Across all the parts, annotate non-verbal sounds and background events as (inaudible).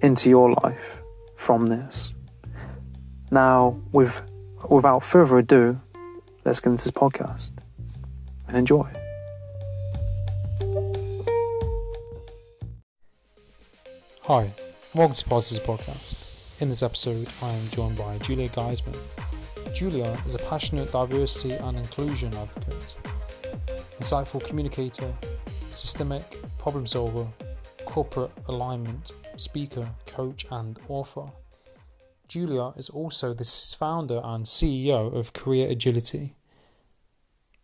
into your life from this. Now, with, without further ado, let's get into this podcast and enjoy. Hi, welcome to Parrsitivity Podcast. In this episode, I am joined by Julia Geisman. Julia is a passionate diversity and inclusion advocate, insightful communicator, systemic problem solver, corporate alignment speaker, coach, and author. Julia is also the founder and CEO of Career Agility.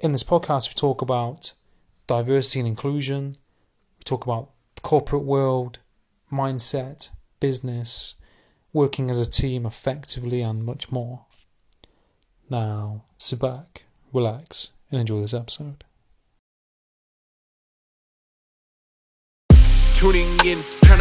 In this podcast, we talk about diversity and inclusion, we talk about the corporate world, mindset, business, working as a team effectively, and much more. Now, sit back, relax, and enjoy this episode. Tuning in, trying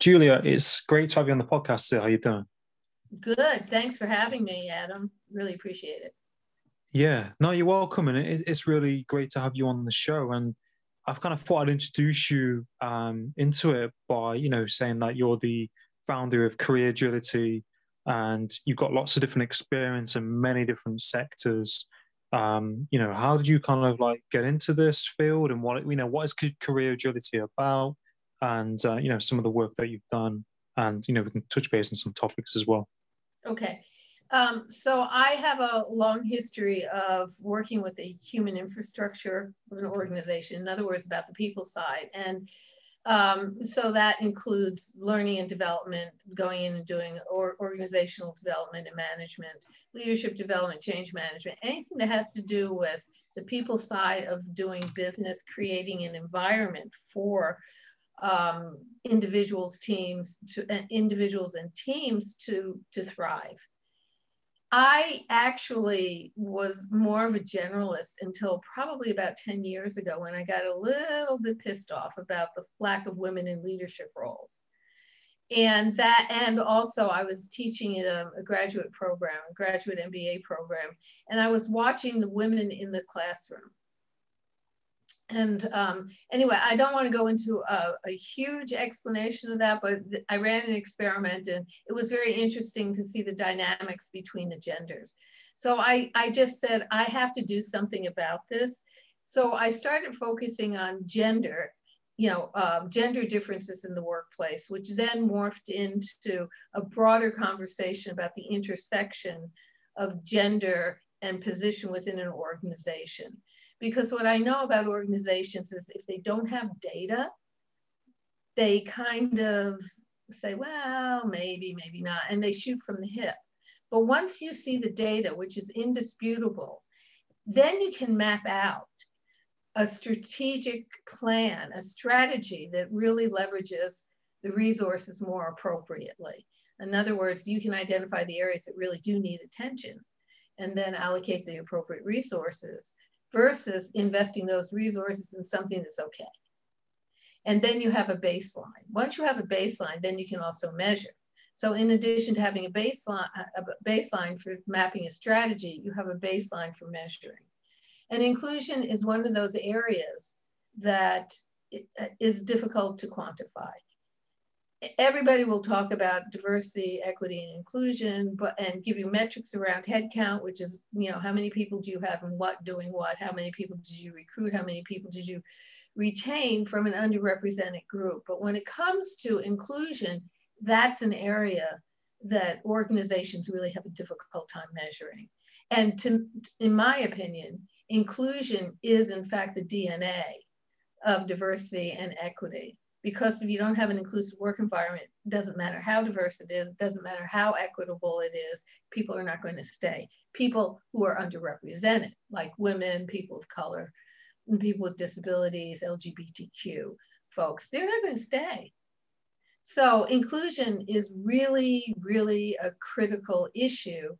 Julia, it's great to have you on the podcast. How are you doing? Good. Thanks for having me, Adam. Really appreciate it. Yeah, no, you're welcome, and it, it's really great to have you on the show. And I've kind of thought I'd introduce you um, into it by, you know, saying that you're the founder of Career Agility, and you've got lots of different experience in many different sectors. Um, you know, how did you kind of like get into this field, and what you know, what is Career Agility about? And uh, you know some of the work that you've done. And you know we can touch base on some topics as well. Okay. Um, so i have a long history of working with the human infrastructure of an organization in other words about the people side. And um, so that includes learning and development going in and doing or organizational development and management leadership development change management anything that has to do with the people side of doing business creating an environment for um, individuals, teams, to, uh, individuals and teams to to thrive. I actually was more of a generalist until probably about 10 years ago when I got a little bit pissed off about the lack of women in leadership roles. And that, and also I was teaching in a, a graduate program, a graduate MBA program, and I was watching the women in the classroom and um, anyway, I don't want to go into a, a, huge explanation of that, but I ran an experiment and it was very interesting to see the dynamics between the genders. So I, I just said, I have to do something about this. So I started focusing on gender, you know, um, gender differences in the workplace, which then morphed into a broader conversation about the intersection of gender and position within an organization. Because what I know about organizations is if they don't have data, they kind of say, well, maybe, maybe not, and they shoot from the hip. But once you see the data, which is indisputable, then you can map out a strategic plan, a strategy that really leverages the resources more appropriately. In other words, you can identify the areas that really do need attention and then allocate the appropriate resources versus investing those resources in something that's okay. And then you have a baseline. Once you have a baseline, then you can also measure. So in addition to having a baseline, a baseline for mapping a strategy, you have a baseline for measuring. And inclusion is one of those areas that uh, is difficult to quantify. Everybody will talk about diversity, equity, and inclusion, but and give you metrics around headcount, which is you know how many people do you have and what doing what, how many people did you recruit, how many people did you retain from an underrepresented group. But when it comes to inclusion, that's an area that organizations really have a difficult time measuring. And to, in my opinion, inclusion is in fact the DNA of diversity and equity. Because if you don't have an inclusive work environment, it doesn't matter how diverse it is, doesn't matter how equitable it is, people are not going to stay. People who are underrepresented, like women, people of color, people with disabilities, LGBTQ folks, they're not going to stay. So inclusion is really, really a critical issue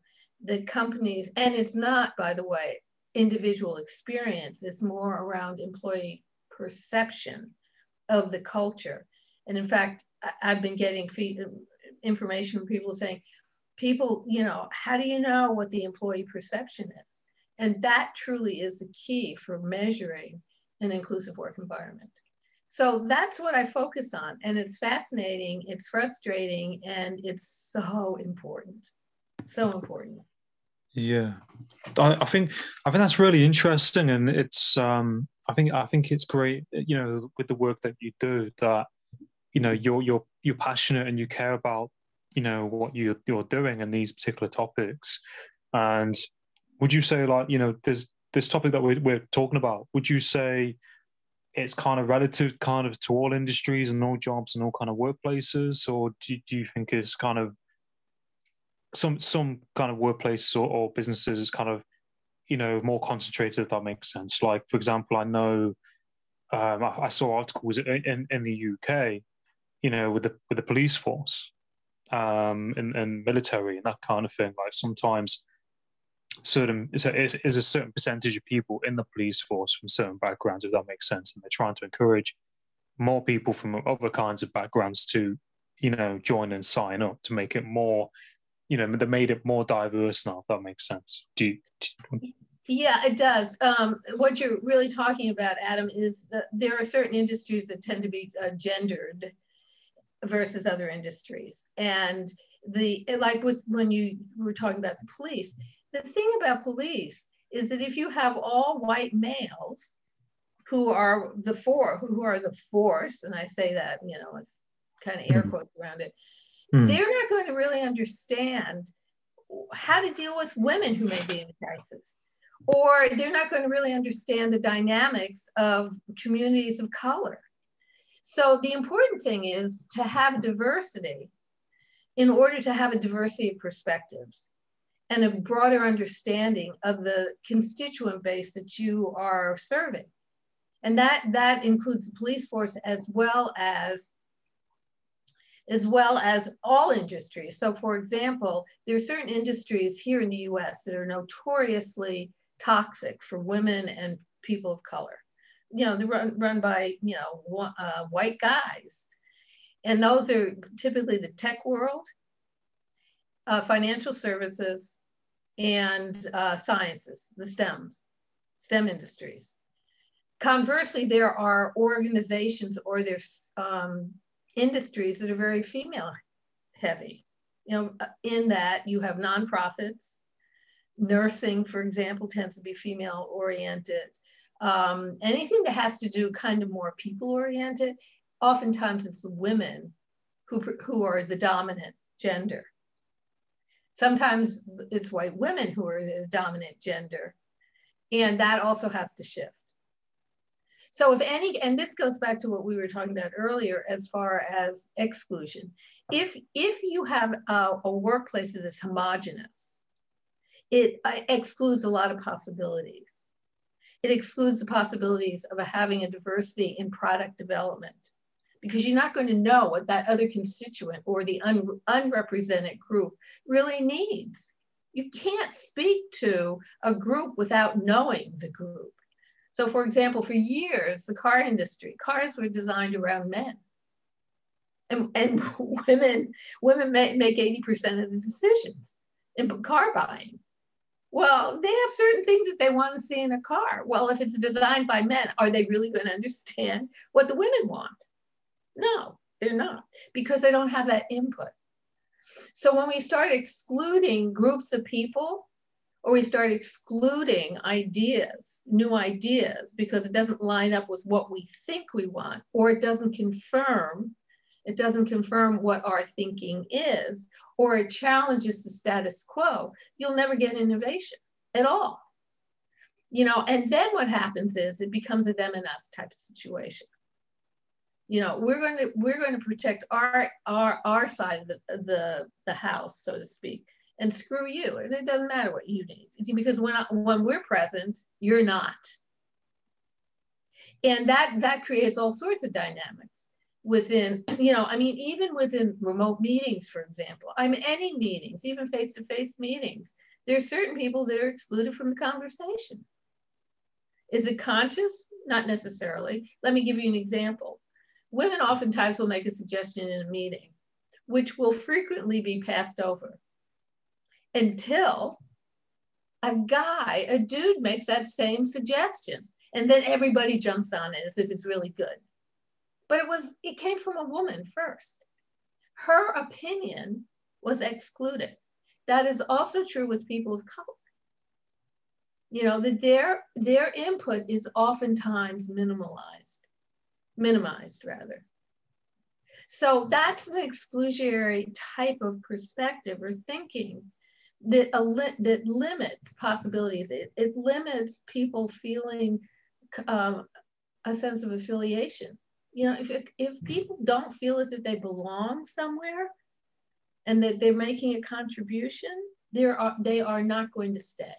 that companies, and it's not, by the way, individual experience, it's more around employee perception of the culture. And in fact, I've been getting information from people saying, people, you know, how do you know what the employee perception is? And that truly is the key for measuring an inclusive work environment. So that's what I focus on. And it's fascinating, it's frustrating, and it's so important. So important. Yeah. I, I think I think that's really interesting and it's um I think I think it's great, uh, you know, with the work that you do that, you know, you're you're you're passionate and you care about, you know, what you you're doing and these particular topics. And would you say like, you know, there's this topic that we're, we're talking about, would you say it's kind of relative kind of to all industries and all jobs and all kind of workplaces, or do, do you think it's kind of some some kind of workplaces or, or businesses is kind of you know more concentrated if that makes sense. Like for example i know um, I, I, saw articles in, in the uk you know with the with the police force um, and, and military and that kind of thing. Like sometimes certain is a, is a certain percentage of people in the police force from certain backgrounds if that makes sense. And they're trying to encourage more people from other kinds of backgrounds to you know join and sign up to make it more you know they made it more diverse now if that makes sense. Do you, do you... yeah it does um, what you're really talking about adam is that there are certain industries that tend to be uh, gendered versus other industries and the like with when you were talking about the police the thing about police is that if you have all white males who are the four who are the force and i say that you know with kind of air mm-hmm. quotes around it mm. they're not going to really understand how to deal with women who may be in crisis or they're not going to really understand the dynamics of communities of color so the important thing is to have diversity in order to have a diversity of perspectives and a broader understanding of the constituent base that you are serving and that that includes the police force as well as as well as all industries. So for example, there are certain industries here in the US that are notoriously toxic for women and people of color. You know, they're run, run by, you know, uh, white guys. And those are typically the tech world, uh, financial services, and uh, sciences, the STEMs, STEM industries. Conversely, there are organizations or there's um, industries that are very female heavy. You know, in that you have nonprofits, nursing, for example, tends to be female oriented. Um, anything that has to do kind of more people oriented, oftentimes it's the women who, who are the dominant gender. Sometimes it's white women who are the dominant gender. And that also has to shift. So if any, and this goes back to what we were talking about earlier as far as exclusion. If, if you have a, a workplace that is homogenous, it uh, excludes a lot of possibilities. It excludes the possibilities of having a diversity in product development because you're not going to know what that other constituent or the un, unrepresented group really needs. You can't speak to a group without knowing the group. So, for example, for years, the car industry, cars were designed around men. And, and (laughs) women women make, make 80% of the decisions in car buying. Well, they have certain things that they want to see in a car. Well, if it's designed by men, are they really going to understand what the women want? No, they're not because they don't have that input. So when we start excluding groups of people or we start excluding ideas, new ideas, because it doesn't line up with what we think we want, or it doesn't confirm, it doesn't confirm what our thinking is, or it challenges the status quo, you'll never get innovation at all. You know, and then what happens is it becomes a them and us type of situation. You know, we're going to we're going to protect our our our side of the the, the house, so to speak, and screw you. And it doesn't matter what you need because when I, when we're present, you're not. And that that creates all sorts of dynamics within, you know, I mean, even within remote meetings, for example, I mean, any meetings, even face to face meetings, there's certain people that are excluded from the conversation. Is it conscious? Not necessarily. Let me give you an example. Women oftentimes will make a suggestion in a meeting, which will frequently be passed over until a guy, a dude makes that same suggestion. And then everybody jumps on it as if it's really good but it was it came from a woman first. Her opinion was excluded. That is also true with people of color. You know that their their input is oftentimes minimalized minimized rather. So that's an exclusionary type of perspective or thinking that, that limits possibilities. It, it limits people feeling um, a sense of affiliation you know, if, if people don't feel as if they belong somewhere and that they're making a contribution, there are, they are not going to stay.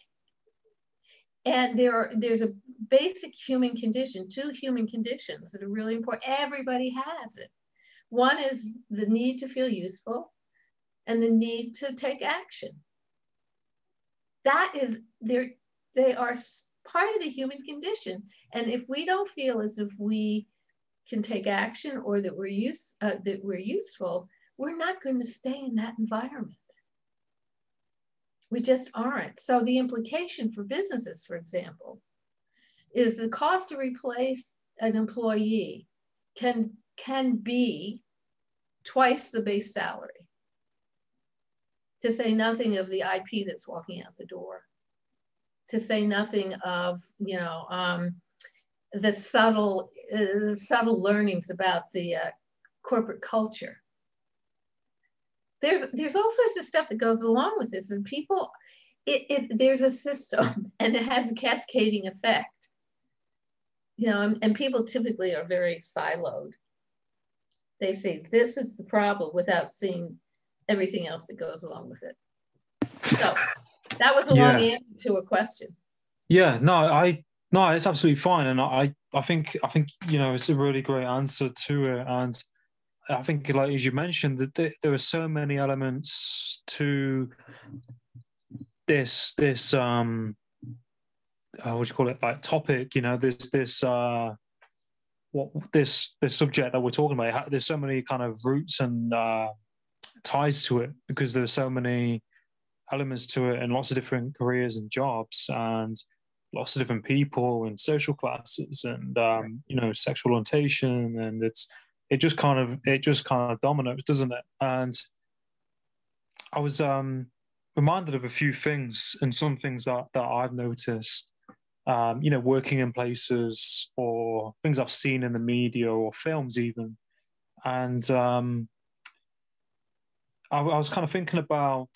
And there are, there's a basic human condition, two human conditions that are really important. Everybody has it. One is the need to feel useful and the need to take action. That is, they are part of the human condition. And if we don't feel as if we can take action or that we're use uh, that we're useful, we're not going to stay in that environment. We just aren't. So the implication for businesses, for example, is the cost to replace an employee can can be twice the base salary. To say nothing of the IP that's walking out the door. To say nothing of you know um, the subtle uh, subtle learnings about the uh, corporate culture. There's there's all sorts of stuff that goes along with this, and people, it, it there's a system, (laughs) and it has a cascading effect. You know, and, and people typically are very siloed. They say this is the problem without seeing everything else that goes along with it. So that was a yeah. long answer to a question. Yeah, no, I no, it's absolutely fine, and I, I think, I think you know, it's a really great answer to it, and I think, like as you mentioned, that there, are so many elements to this, this, um, uh, what do you call it, like topic, you know, this, this, uh, what this, this subject that we're talking about. There's so many kind of roots and uh, ties to it because there's so many elements to it, and lots of different careers and jobs, and lots of different people and social classes and um, you know sexual orientation and it's it just kind of it just kind of dominoes doesn't it? And i was um reminded of a few things and some things that that i've noticed um, you know working in places or things i've seen in the media or films even. And um I, I was kind of thinking about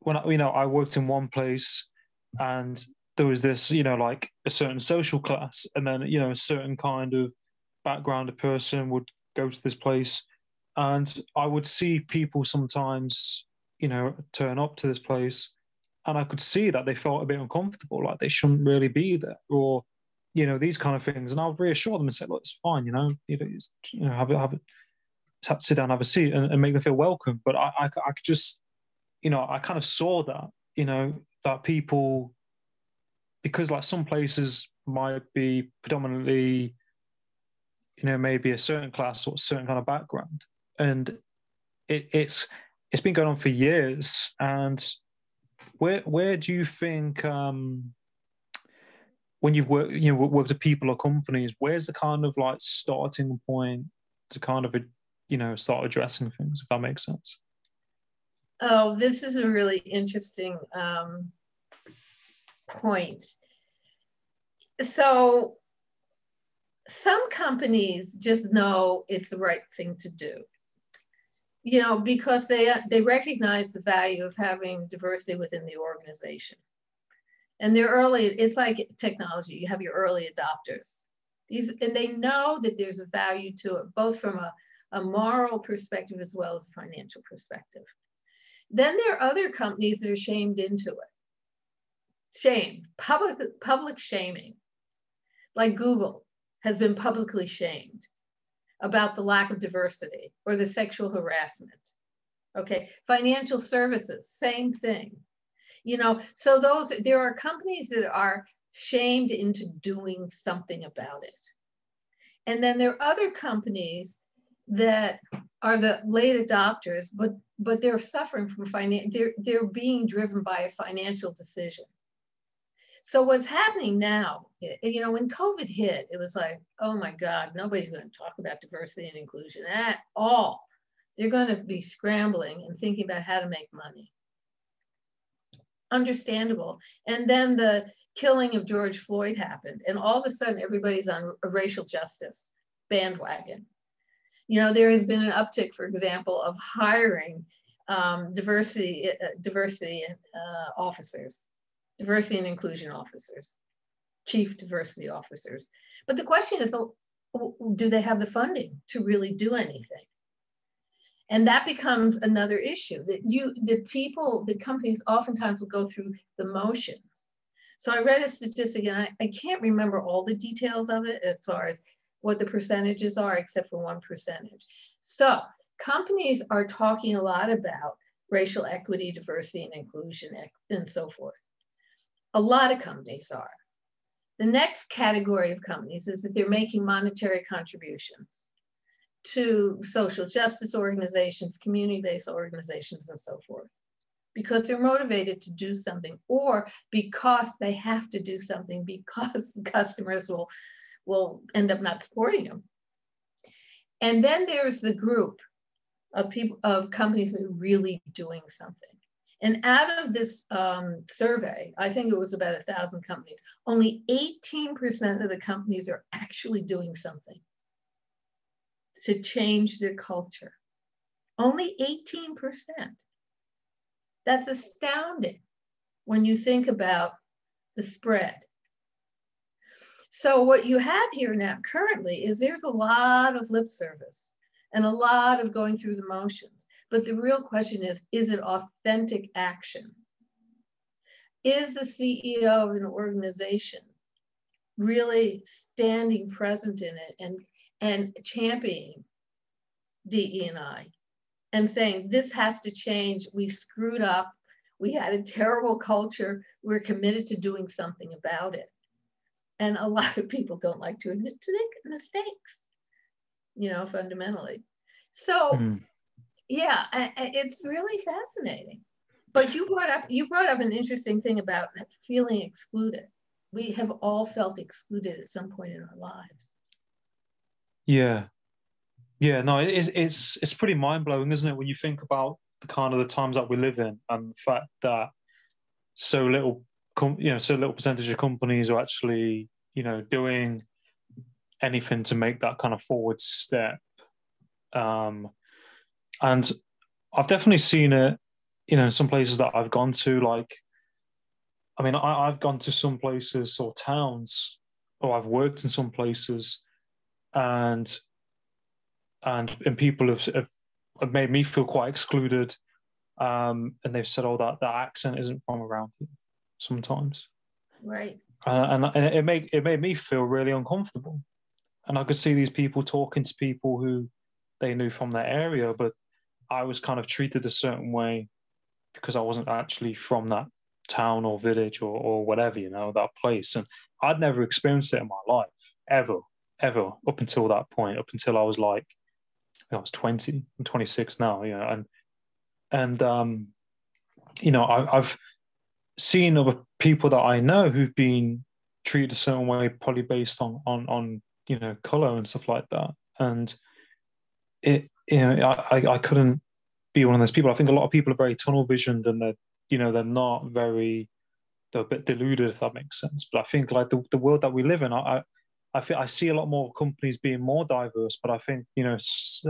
when I, you know I worked in one place and there was this, you know, like a certain social class, and then you know a certain kind of background a person would go to this place, and I would see people sometimes, you know, turn up to this place, and I could see that they felt a bit uncomfortable, like they shouldn't really be there, or you know these kind of things, and I would reassure them and say, look, it's fine, you know, you know, have it, have it, sit down, have a seat, and, and make them feel welcome. But I, I, I could just, you know, I kind of saw that, you know, that people because like some places might be predominantly, you know, maybe a certain class or a certain kind of background, and it, it's it's been going on for years. And where where do you think um, when you've worked you know worked with people or companies, where's the kind of like starting point to kind of you know start addressing things, if that makes sense? Oh, this is a really interesting um, point. So some companies just know it's the right thing to do. You know because they they recognize the value of having diversity within the organization. And they're early it's like technology you have your early adopters. These and they know that there's a value to it both from a, a moral perspective as well as a financial perspective then there are other companies that are shamed into it. Shamed public public shaming. Like google has been publicly shamed about the lack of diversity or the sexual harassment. Okay financial services same thing. You know so those there are companies that are shamed into doing something about it. And then there are other companies that are the late adopters but but they're suffering from finance they're they're being driven by a financial decision. So what's happening now you know when covid hit it was like oh my god nobody's going to talk about diversity and inclusion at all. They're going to be scrambling and thinking about how to make money. Understandable. And then the killing of george floyd happened and all of a sudden everybody's on a racial justice bandwagon you know, there has been an uptick, for example, of hiring um, diversity uh, diversity uh, officers, diversity and inclusion officers, chief diversity officers. But the question is, do they have the funding to really do anything? And that becomes another issue that you, the people, the companies oftentimes will go through the motions. So I read a statistic and I, I can't remember all the details of it as far as what the percentages are, except for one percentage. So companies are talking a lot about racial equity, diversity, and inclusion, and so forth. A lot of companies are. The next category of companies is that they're making monetary contributions to social justice organizations, community-based organizations, and so forth because they're motivated to do something or because they have to do something because (laughs) customers will will end up not supporting them. And then there's the group of people of companies that are really doing something. And out of this um, survey, I think it was about a thousand companies, only 18% of the companies are actually doing something to change their culture. Only 18%. That's astounding when you think about the spread. So what you have here now currently is there's a lot of lip service and a lot of going through the motions. But the real question is, is it authentic action? Is the CEO of an organization really standing present in it and, and championing DE&I and saying, this has to change, we screwed up, we had a terrible culture, we're committed to doing something about it. And a (laughs) lot of people don't like to admit to their mistakes, you know, fundamentally. So, mm. yeah, it's really fascinating. But you brought up you brought up an interesting thing about feeling excluded. We have all felt excluded at some point in our lives. Yeah, yeah, no, it's it's it's pretty mind blowing, isn't it, when you think about the kind of the times that we live in and the fact that so little com- you know, so little percentage of companies are actually, you know, doing anything to make that kind of forward step. Um, and I've definitely seen it, you know, some places that I've gone to, like, I mean, I, I've gone to some places or towns, or I've worked in some places, and and and people have, have, have made me feel quite excluded, um, and they've said, "Oh, that that accent isn't from around here." Sometimes. Right. Uh, and, and it made it made me feel really uncomfortable, and I could see these people talking to people who they knew from their area, but I was kind of treated a certain way because I wasn't actually from that town or village or, or whatever, you know, that place. And I'd never experienced it in my life, ever, ever, up until that point, up until I was like, I was 20, I'm 26 now, you know, and, and, um, you know, I, I've seen other people that I know who've been treated a certain way, probably based on, on, on, you know, color and stuff like that. And it, you know, I, I couldn't be one of those people. I think a lot of people are very tunnel visioned and they're, you know, they're not very, they're a bit deluded, if that makes sense. But I think like the, the world that we live in, I, I, feel, I see a lot more companies being more diverse, but I think, you know,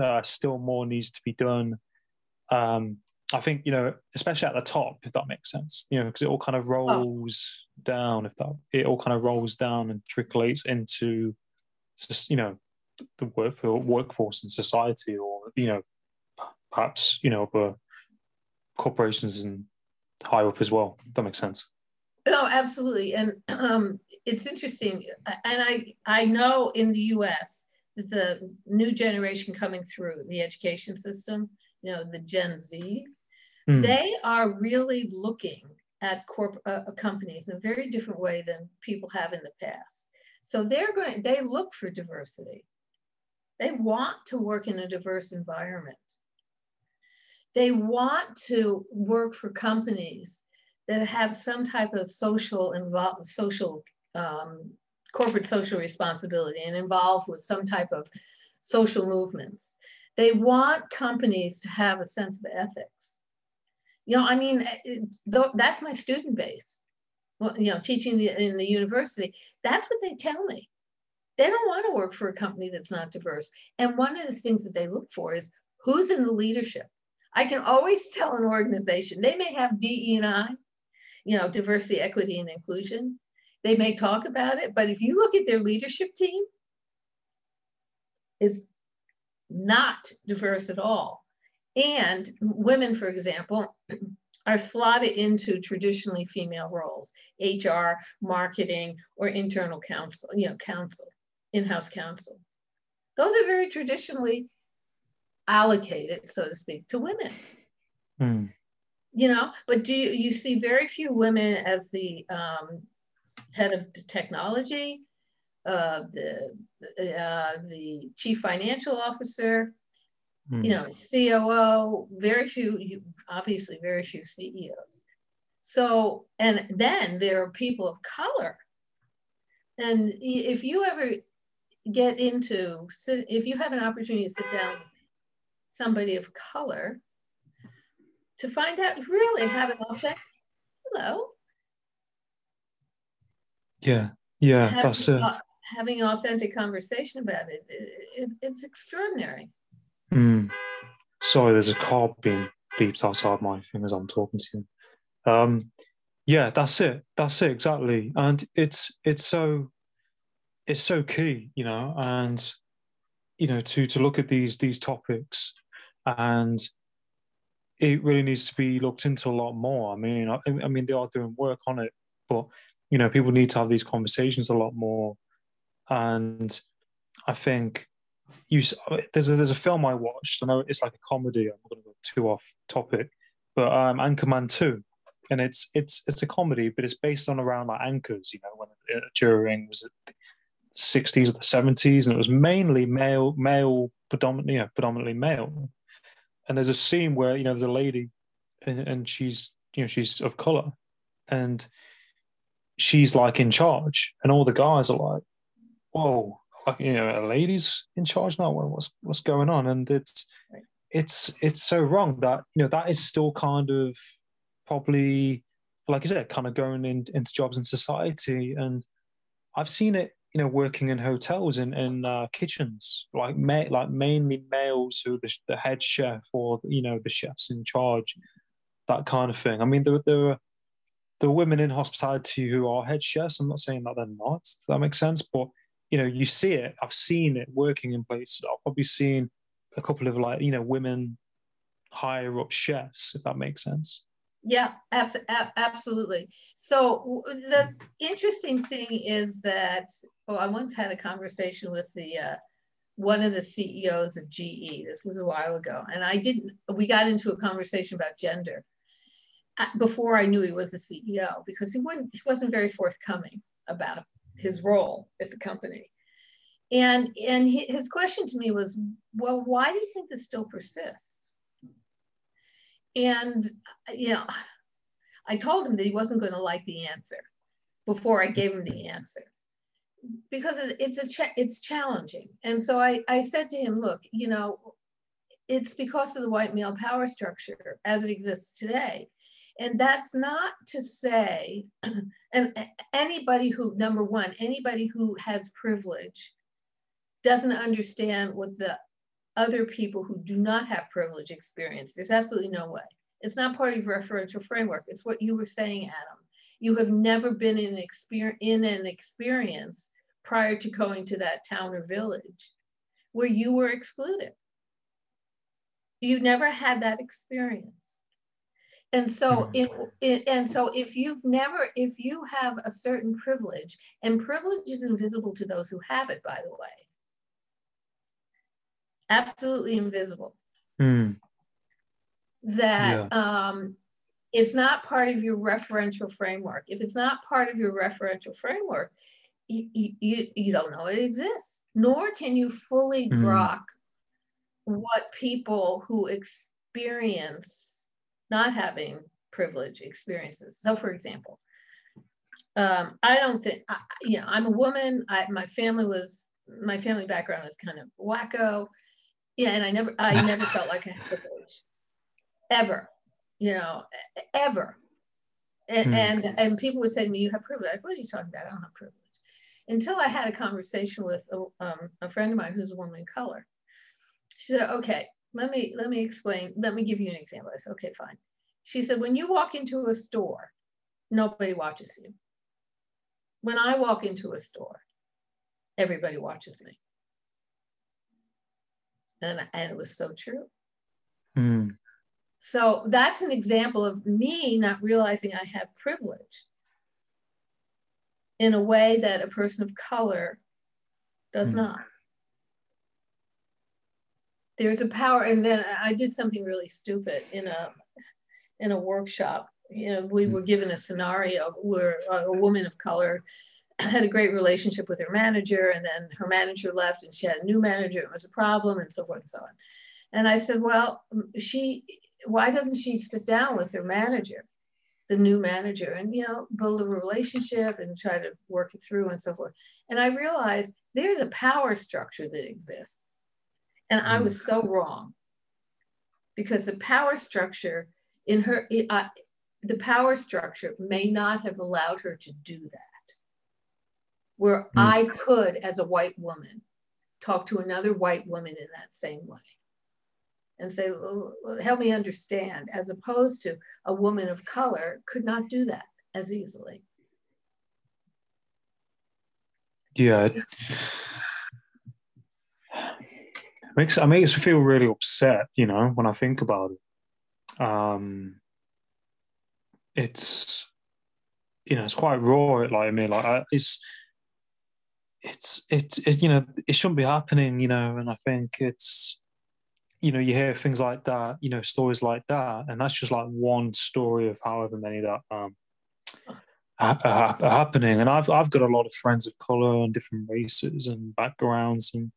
uh, still more needs to be done. Um, I think, you know, especially at the top, if that makes sense, you know, because it all kind of oh. rolls oh. down, if that, it all kind of rolls down and trickles into just, you know, the work for workforce and society or, you know, perhaps, you know, for corporations and high up as well. That makes sense. No, absolutely. And um, it's interesting. And I, I know in the US, there's a new generation coming through the education system, you know, the Gen Z. Mm. They are really looking at corp- uh, companies in a very different way than people have in the past. So they're going, they look for diversity. They want to work in a diverse environment. They want to work for companies that have some type of social involved social um, corporate social responsibility and involved with some type of social movements. They want companies to have a sense of ethics. You know, I mean, uh, that's my student base. Well, you know, teaching the, in the university, that's what they tell me. They don't want to work for a company that's not diverse. And one of the things that they look for is who's in the leadership. I can always (laughs) tell an organization, they may have DE and I, you know, diversity, equity, and inclusion. They may talk about it, but if you look at their leadership team, it's not diverse at all. And women, for example, (clears throat) are slotted into traditionally female roles, HR, marketing, or internal counsel, you know, counsel, in-house counsel. Those are very traditionally allocated, so to speak, to women. Mm. You know, but do you, you see very few women as the um, head of technology, uh, the uh, the chief financial officer, mm. you know, COO. Very few, obviously, very few CEOs. So, and then there are people of color. And if you ever get into, if you have an opportunity to sit down with somebody of color to find out really have an authentic hello. Yeah, yeah, having, that's uh, having an authentic conversation about it. it, it it's extraordinary. Mm. Sorry, there's a car being beeped outside my thing as I'm talking to you. Um, yeah, that's it. That's it exactly, and it's it's so it's so key, you know, and you know to to look at these these topics and it really needs to be looked into a lot more. I mean, I, I, mean, they are doing work on it, but you know, people need to have these conversations a lot more. And I think you there's a there's a film I watched. I know it's like a comedy. I'm not going to go too off topic, but um, Anchorman Two, and it's it's it's a comedy, but it's based on around like anchors. You know, when uh, during was it the 60s or the 70s, and it was mainly male male predominantly you know, predominantly male and there's a scene where you know there's a lady and, and she's you know she's of color and she's like in charge and all the guys are like whoa you know a lady's in charge now what's what's going on and it's it's it's so wrong that you know that is still kind of probably like I said kind of going in, into jobs in society and I've seen it you know, working in hotels and in, in uh, kitchens, like ma- like mainly males who are the, the, head chef or you know the chefs in charge, that kind of thing. I mean, there there are there are women in hospitality who are head chefs. I'm not saying that they're not. that makes sense? But you know, you see it. I've seen it working in places. I've probably seen a couple of like you know women higher up chefs, if that makes sense. Yeah, abs- absolutely. So the interesting thing is that oh, I once had a conversation with the uh, one of the CEOs of GE. This was a while ago, and I didn't. We got into a conversation about gender. before I knew he was the CEO because he wasn't he wasn't very forthcoming about his role at the company. And and his question to me was, well, why do you think this still persists? And you know, I told him that he wasn't going to like the answer before I gave him the answer because it's a cha- it's challenging. And so I I said to him, look, you know, it's because of the white male power structure as it exists today. And that's not to say, (clears throat) and anybody who, number one, anybody who has privilege doesn't understand what the other people who do not have privilege experience. There's absolutely no way. It's not part of your referential framework. It's what you were saying, Adam. You have never been in experience, in an experience prior to going to that town or village where you were excluded. You never had that experience. And so, hmm. it, it, and so if you've never, if you have a certain privilege, and privilege is invisible to those who have it, by the way, absolutely invisible. Mm. That yeah. um, it's not part of your referential framework. If it's not part of your referential framework, you, you, you don't know it exists, nor can you fully mm. grok what people who experience not having privilege experiences. So, for example, um, I don't think, I, you know, I'm a woman. I, my family was, my family background is kind of wacko. Yeah, and I never, I (laughs) never felt like I had privilege, ever, you know, ever. And, mm. and and people would say to me, "You have privilege." What are you talking about? I don't have privilege. Until I had a conversation with a, um, a friend of mine who's a woman of color, she said, okay, let me let me explain. Let me give you an example. I said, okay, fine. She said, when you walk into a store, nobody watches you. When I walk into a store, everybody watches me. And, and it was so true. Mm. So that's an example of me not realizing I have privilege in a way that a person of color does mm. not there's a power and then i did something really stupid in a in a workshop. You know we were mm. given a scenario where a woman of color had a great relationship with her manager and then her manager left and she had a new manager it was a problem and so forth and so on. And i said well she why doesn't she sit down with her manager the new manager and you know build a relationship and try to work it through and so forth? And i realized there's a power structure that exists and I was so wrong because the power structure in her, uh, the power structure may not have allowed her to do that. Where mm. I could, as a white woman, talk to another white woman in that same way and say, help me understand, as opposed to a woman of color could not do that as easily. Yeah makes it makes me feel really upset, you know, when I think about it. Um, it's you know, it's quite raw. Like I mean, like I, it's it's it, it you know it shouldn't be happening, you know, and I think it's you know you hear things like that, you know, stories like that, and that's just like one story of however many that um happening. And I've I've got a lot of friends of color and different races and backgrounds and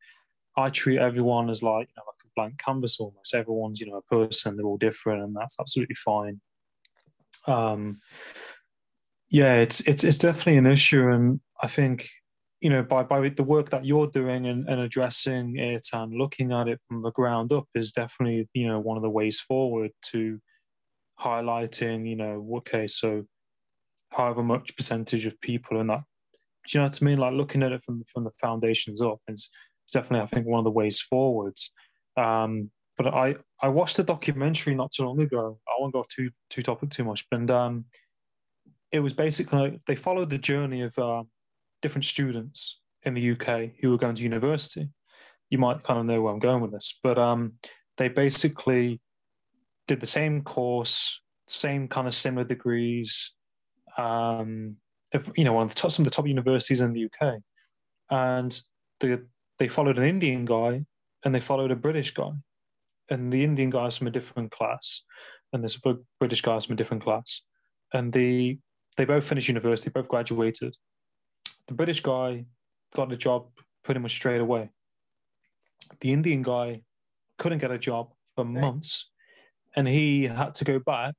I treat everyone as like you know like a blank canvas almost. Everyone's you know a person. They're all different, and that's absolutely fine. Um, yeah, it's it's it's definitely an issue, and I think you know by by the work that you're doing and, and addressing it and looking at it from the ground up is definitely you know one of the ways forward to highlighting you know okay so however much percentage of people in that do you know what I mean? Like looking at it from from the foundations up, it's it's definitely I think one of the ways forwards. Um, but I I watched a documentary not too long ago. I won't go too too topic too much, but um, it was basically they followed the journey of uh, different students in the UK who were going to university. You might kind of know where I'm going with this, but um, they basically did the same course, same kind of similar degrees. Um, if, you know, one of the top, some of the top universities in the UK, and the they followed an Indian guy and they followed a British guy. And the Indian guy is from a different class. and this British guys from a different class, and the they both finished university, both graduated. The British guy got a job pretty much straight away. The Indian guy couldn't get a job for months, and he had to go back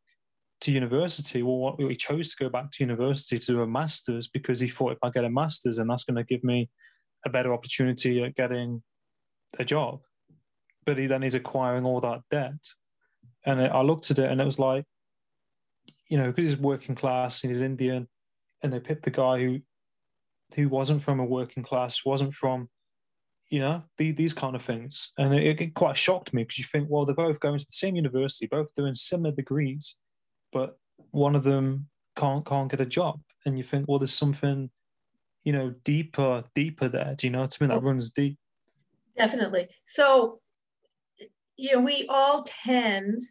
to university. Well, what- he chose to go back to university to do a master's because he thought if I get a master's, then that's going to give me a better opportunity at getting a job. But he then is acquiring all that debt, and I looked at it and it was like, you know, because he's working class and he's Indian, and they picked the guy who who wasn't from a working class, wasn't from, you know, the, these kind of things. And it, it quite shocked me because you think, well, they're both going to the same university, both doing similar degrees, but one of them can't can't get a job. And you think, well, there's something, you know, deeper, deeper there. Do you know what I mean? That runs deep. Definitely. So, you know, we all tend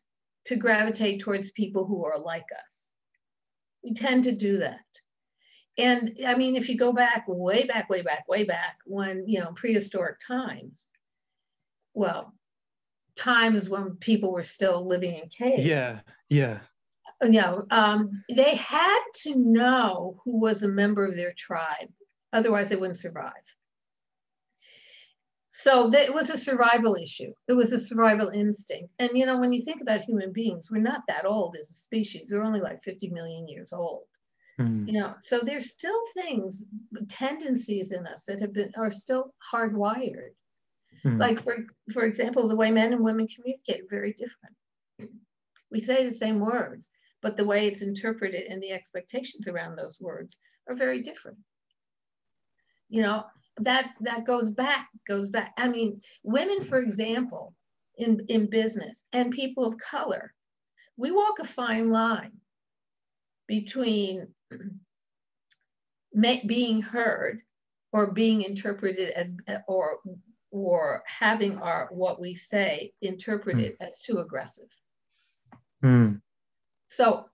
to gravitate towards people who are like us. We tend to do that. And I mean, if you go back, way back, way back, way back, when, you know, prehistoric times, well, times when people were still living in caves. Yeah, yeah. You know, um, they had to know who was a member of their tribe, otherwise, they wouldn't survive. So that it was a survival issue. It was a survival instinct. And you know, when you think about human beings, we're not that old as a species. We're only like 50 million years old. Hmm. You know, so there's still things, tendencies in us that have been are still hardwired. Hmm. Like for for example, the way men and women communicate are very different. We say the same words, but the way it's interpreted and the expectations around those words are very different. You know, that that goes back, goes back. I mean, women, for example, in, in business and people of color, we walk a fine line between (clears throat) being heard or being interpreted as or or having our what we say interpreted as too aggressive Hmm. so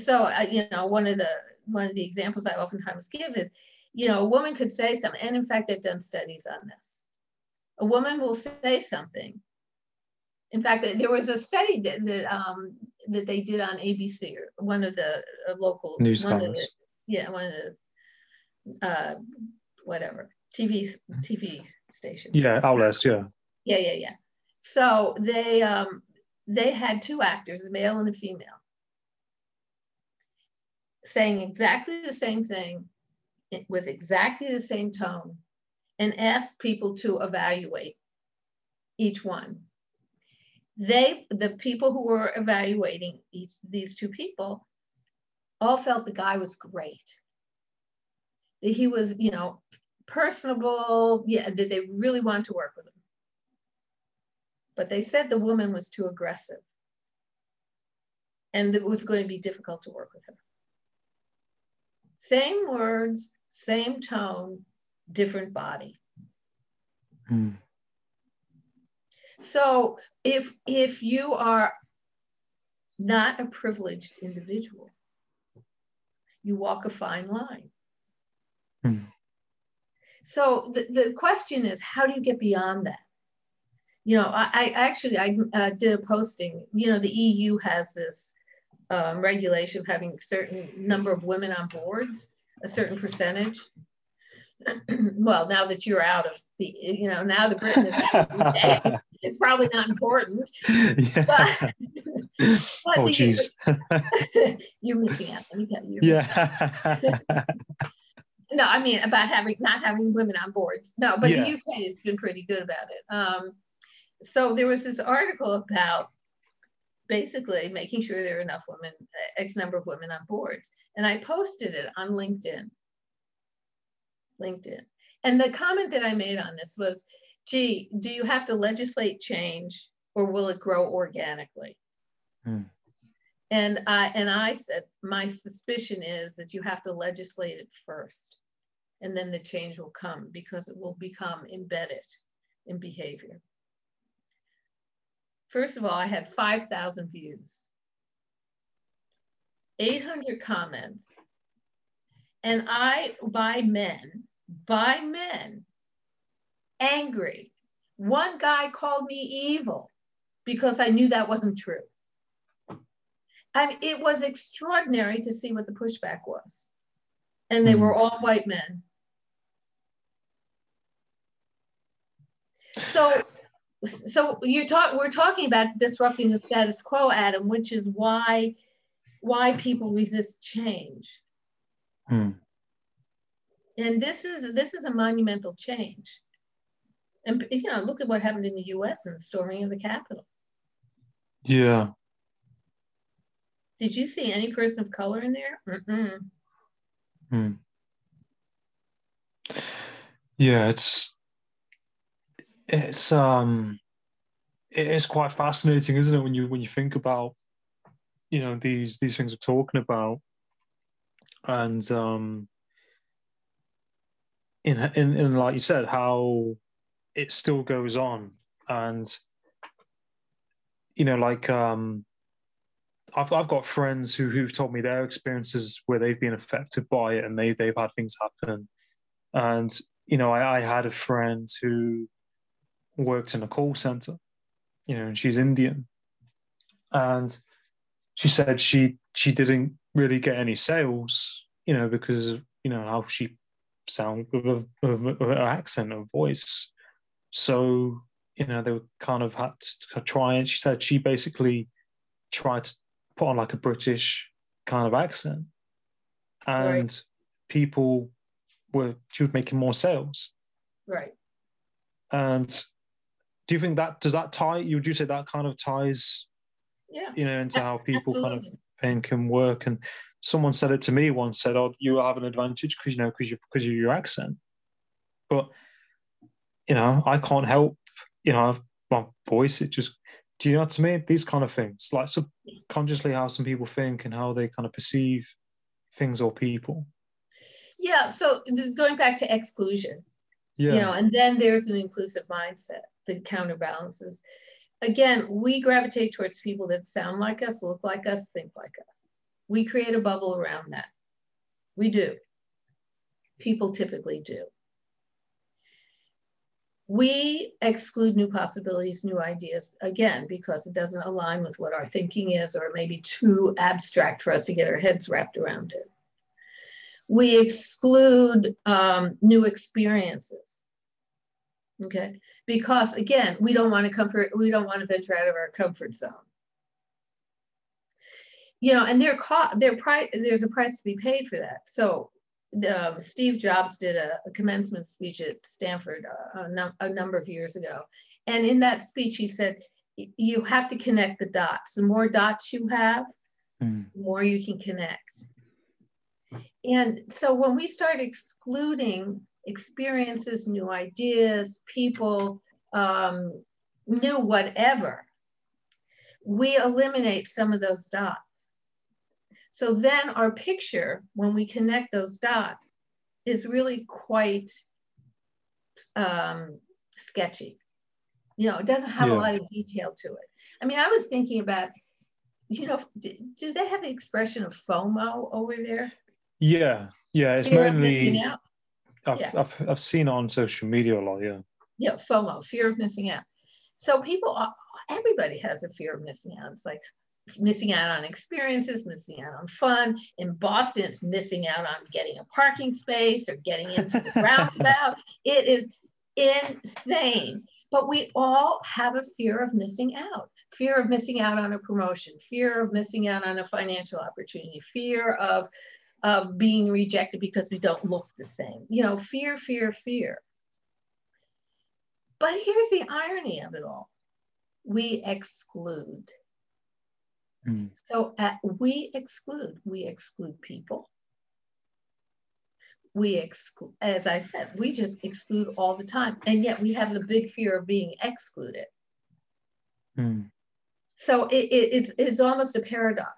so uh, you know one of the one of the examples i oftentimes give is you know a woman could say something and in fact they've done studies on this a woman will say something in fact there was a study that that, um, that they did on abc or one of the uh, local News one of the, yeah one of the uh, whatever tv tv stations Yeah, outlets, yeah. yeah, yeah, yeah. So they um they had two actors, a male and a female, saying exactly the same thing with exactly the same tone and asked people to evaluate each one. They, the people who were evaluating each these two people, all felt the guy was great. That he was, you know, personable, yeah, that they really wanted to work with him. But they said the woman was too aggressive and that it was going to be difficult to work with her. Same words, same tone, different body. Hmm. So if if you are not a privileged individual, you walk a fine line. Hmm. So the, the question is, how do you get beyond that? You know, I, I actually I uh, did a posting. You know, the EU has this um, regulation of having a certain number of women on boards, a certain percentage. (clears throat) well, now that you're out of the, you know, now the Britain is, (laughs) it's probably not important. yeah. But, (laughs) but oh, jeez. (laughs) you're missing out. Let me tell you. yeah. No, I mean about having not having women on boards. No, but Yeah. the UK has been pretty good about it. Um, so there was this article about basically making sure there are enough women, X number of women on boards, and I posted it on LinkedIn. LinkedIn, and the comment that I made on this was, "Gee, do you have to legislate change, or will it grow organically?" Hmm. And I and I said, my suspicion is that you have to legislate it first, and then the change will come because it will become embedded in behavior. First of all, I had 5,000 views, 800 comments, and I, by men, by men, angry. One guy called me evil because I knew that wasn't true. And it was extraordinary to see what the pushback was. And they hmm. were all white men. So so you talk we're talking about disrupting the status quo, Adam, which is why why people resist change. Hmm. And this is this is a monumental change. And you know, look at what happened in the US and the storming of the Capitol. Yeah. Did you see any person of color in there? Mm-mm. Hmm. Yeah, it's it's um it is quite fascinating, isn't it, when you when you think about you know these these things we're talking about, and um in in, in like you said, how it still goes on, and you know, like um I've I've got friends who who've told me their experiences where they've been affected by it and they they've had things happen. And you know, I, I had a friend who worked in a call center, you know, and she's Indian. And she said she she didn't really get any sales, you know, because of you know how she sound with, with, her accent and voice. So you know they were kind of had to try and she said she basically tried to put on like a British kind of accent, and Right. people were she was making more sales. Right. And do you think that does that tie? You would you say that kind of ties, Yeah. you know, into how people kind of think and work? And someone said it to me once. Said, "Oh, you have an advantage because you know because you because of your accent." But you know, I can't help. You know, my voice. It just. Do you know what I mean? These kind of things, like subconsciously, how some people think and how they kind of perceive things or people. Yeah. So going back to exclusion, Yeah. you know, and then there's an inclusive mindset that counterbalances. Again, we gravitate towards people that sound like us, look like us, think like us. We create a bubble around that. We do. People typically do. We exclude new possibilities, new ideas, again, because it doesn't align with what our thinking is, or maybe too abstract for us to get our heads wrapped around it. We exclude um, new experiences. Okay, because again, we don't want to comfort, we don't want to venture out of our comfort zone. You know, and there pri- there's a price to be paid for that. So um, Steve Jobs did a, a commencement speech at Stanford uh, a, num- a number of years ago. And in that speech, he said, You have to connect the dots. The more dots you have, Mm. the more you can connect. And so when we start excluding experiences, new ideas, people, um, new whatever, we eliminate some of those dots. So then our picture, when we connect those dots, is really quite um, sketchy. You know, it doesn't have Yeah. a lot of detail to it. I mean, I was thinking about, you know, do, do they have the expression of FOMO over there? Yeah. Yeah. It's Fear mainly. I've, Yeah. I've I've seen it on social media a lot. Yeah. Yeah, FOMO, fear of missing out. So people, are- everybody has a fear of missing out. It's like missing out on experiences, missing out on fun. In Boston, it's missing out on getting a parking space or getting into the (laughs) roundabout. It is insane. But we all have a fear of missing out. Fear of missing out on a promotion, fear of missing out on a financial opportunity, fear of of being rejected because we don't look the same. You know, fear, fear, fear. But here's the irony of it all we exclude. Mm. So uh, we exclude, we exclude people. We exclude, as I said, we just exclude all the time. And yet we have the big fear of being excluded. Mm. So it, it- it's, it's almost a paradox.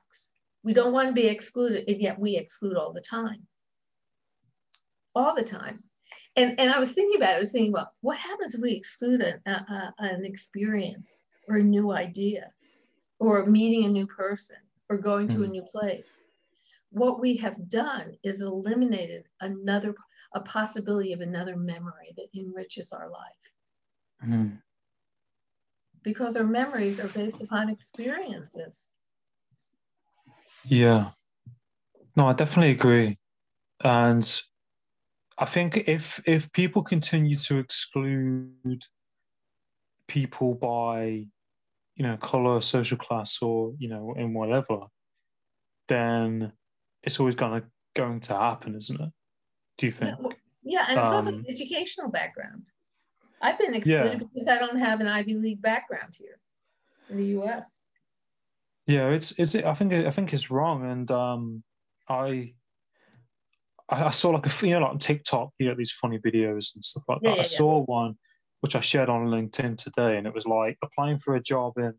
We don't want to be excluded, and yet we exclude all the time. All the time. And, and I was thinking about it, I was thinking, well, what happens if we exclude an, a, a- an experience or a new idea or meeting a new person or going to a Mhm. new place? What we have done is eliminated another, a possibility of another memory that enriches our life Mm. because our memories are based upon experiences. Yeah. No, I definitely agree. And I think if if people continue to exclude people by, you know, color, social class, or you know, in whatever, then it's always gonna going to happen, isn't it? Do you think? Yeah, and it's also Um, educational background. I've been excluded Yeah. because I don't have an Ivy League background here in the U.S. Yeah, it's it's. I think I think it's wrong, and um, I I I saw like a you know like on TikTok, you know these funny videos and stuff like that. yeah, I yeah. saw one which I shared on LinkedIn today, and it was like applying for a job in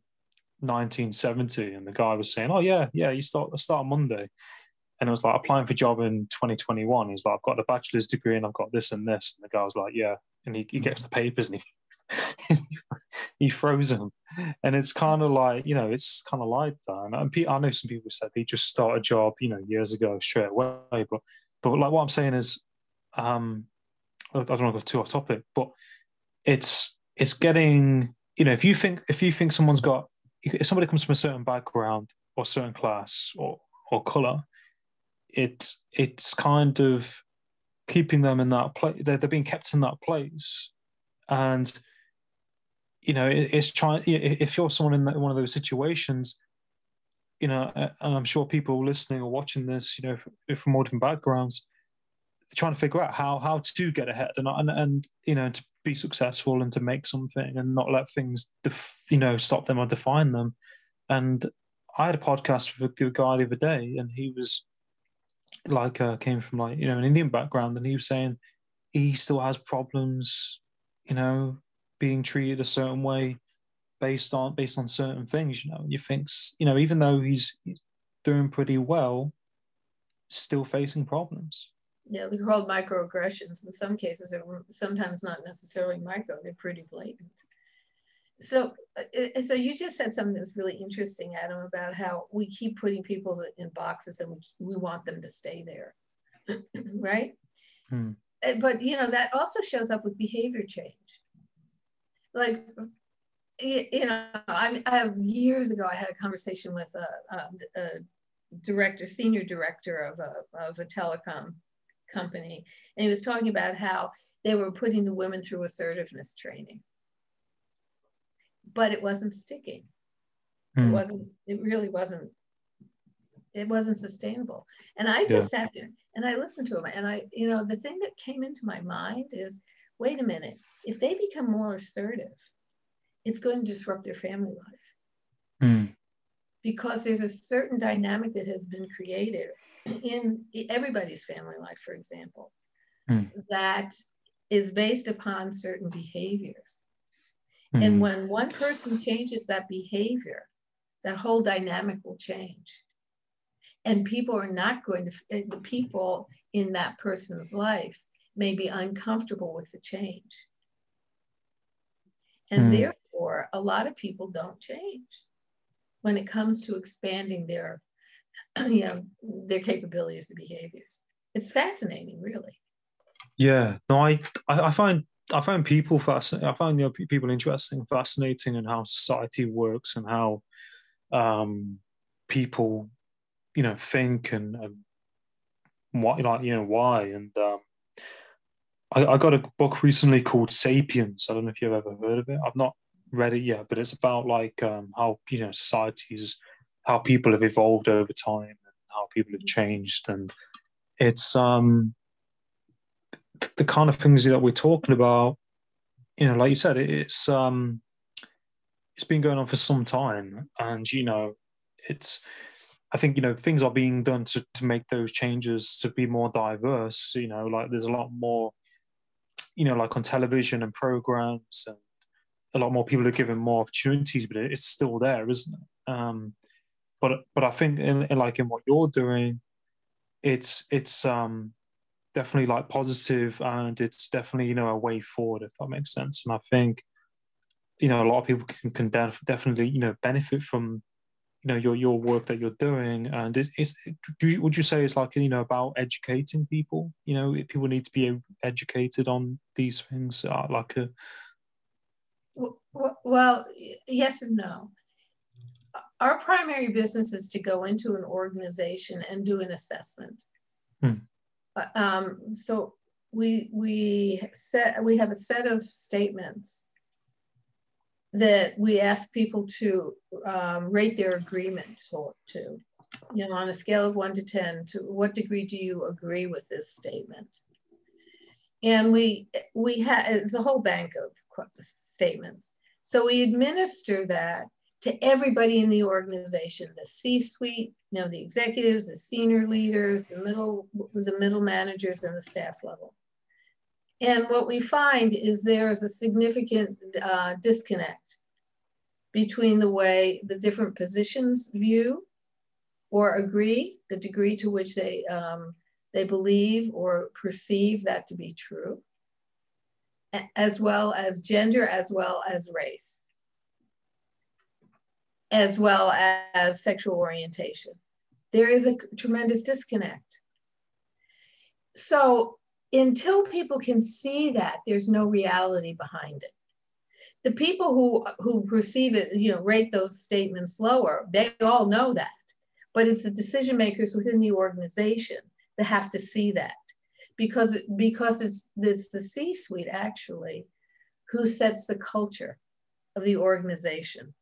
1970, and the guy was saying, "Oh yeah, yeah, you start I start on Monday," and it was like applying for a job in 2021. He's like, "I've got a bachelor's degree and I've got this and this," and the guy was like, "Yeah," and he, he gets the papers and he (laughs) he throws them, and it's kind of like you know it's kind of like that. And, and I know some people said they just start a job you know years ago straight away, but but like what I'm saying is, um, I I don't want to go too off topic, but it's it's getting you know if you think if you think someone's got if somebody comes from a certain background or certain class or or color, it's it's kind of keeping them in that place. They're, they're being kept in that place, and you know it, it's trying. If you're someone in that, one of those situations, you know, and I'm sure people listening or watching this, you know, f- from all different backgrounds, trying to figure out how how to get ahead and and, and you know to be successful and to make something and not let things def, you know stop them or define them. And I had a podcast with a guy the other day, and he was like uh, came from like you know an Indian background, and he was saying he still has problems, you know, being treated a certain way based on based on certain things. You know, and you think you know even though he's, doing pretty well, still facing problems. Yeah, they're called microaggressions. In some cases, they're sometimes not necessarily micro; they're pretty blatant. So, uh, so you just said something that's really interesting, Adam, about how we keep putting people in boxes and we, we want them to stay there, (clears throat) right? Hmm. Uh, But you know that also shows up with behavior change. Like, you know, I, I have years ago I had a conversation with a, a, a director, senior director of a of a telecom company, and he was talking about how they were putting the women through assertiveness training, but it wasn't sticking. It Hmm. wasn't. It really wasn't. It wasn't sustainable. And I just sat there and I listened to him, and I, you know, the thing that came into my mind is, wait a minute, if they become more assertive, it's going to disrupt their family life Hmm. because there's a certain dynamic that has been created in everybody's family life, for example, Hmm. that is based upon certain behaviors. Hmm. And when one person changes that behavior, that whole dynamic will change. And people are not going to, the people in that person's life may be uncomfortable with the change. And Hmm. therefore, a lot of people don't change when it comes to expanding their, (clears throat) you know, their capabilities to behaviors. It's fascinating, really. Yeah, no, I, I I find I find people fascinating. I find you know, people interesting, fascinating, and how society works and how um, people, you know, think and, and what like you know why. And um, I, I got a book recently called *Sapiens*. I don't know if you've ever heard of it. I've not read it yet, but it's about like um, how you know societies, how people have evolved over time, and how people have changed, and it's um the kind of things that we're talking about, you know, like you said, it, it's um, it's been going on for some time, and you know, it's. I think you know things are being done to to make those changes to be more diverse. You know, like there's a lot more, you know, like on television and programs, and a lot more people are given more opportunities, but it's still there, isn't it? Um, but but I think in, in like in what you're doing, it's it's um definitely like positive and it's definitely you know a way forward if that makes sense and i think you know a lot of people can, can def- definitely you know benefit from you know your your work that you're doing and it's, it's do you, would you say it's like you know about educating people you know people need to be educated on these things uh, like a Well, y- yes and no. our primary business is to go into an organization and do an assessment. Hmm. Uh, Um, so we we set we have a set of statements that we ask people to um, rate their agreement to, to, you know, on a scale of one to 10, to what degree do you agree with this statement? And we, we have, it's a whole bank of statements. So we administer that to everybody in the organization, the C-suite, you know, the executives, the senior leaders, the middle, the middle managers, and the staff level. And what we find is there's a significant uh, disconnect between the way the different positions view or agree, the degree to which they, um, they believe or perceive that to be true, as well as gender, as well as race, as well as sexual orientation. There is a tremendous disconnect. So until people can see that, there's no reality behind it. The people who who perceive it, you know, rate those statements lower, they all know that. But it's the decision makers within the organization that have to see that. Because, because it's, it's the C-suite actually who sets the culture of the organization.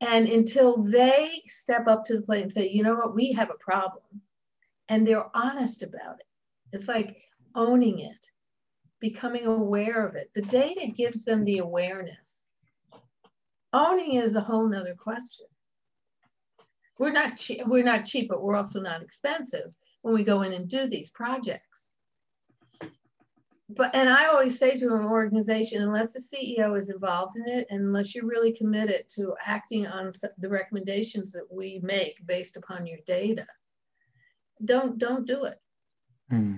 And until they step up to the plate and say, you know what, we have a problem, and they're honest about it, it's like owning it, becoming aware of it. The data gives them the awareness. Owning is a whole nother question. We're not cheap, we're not cheap, but we're also not expensive when we go in and do these projects. But and I always say to an organization, unless the CEO is involved in it, and unless you're really committed to acting on the recommendations that we make based upon your data, don't don't do it. Hmm.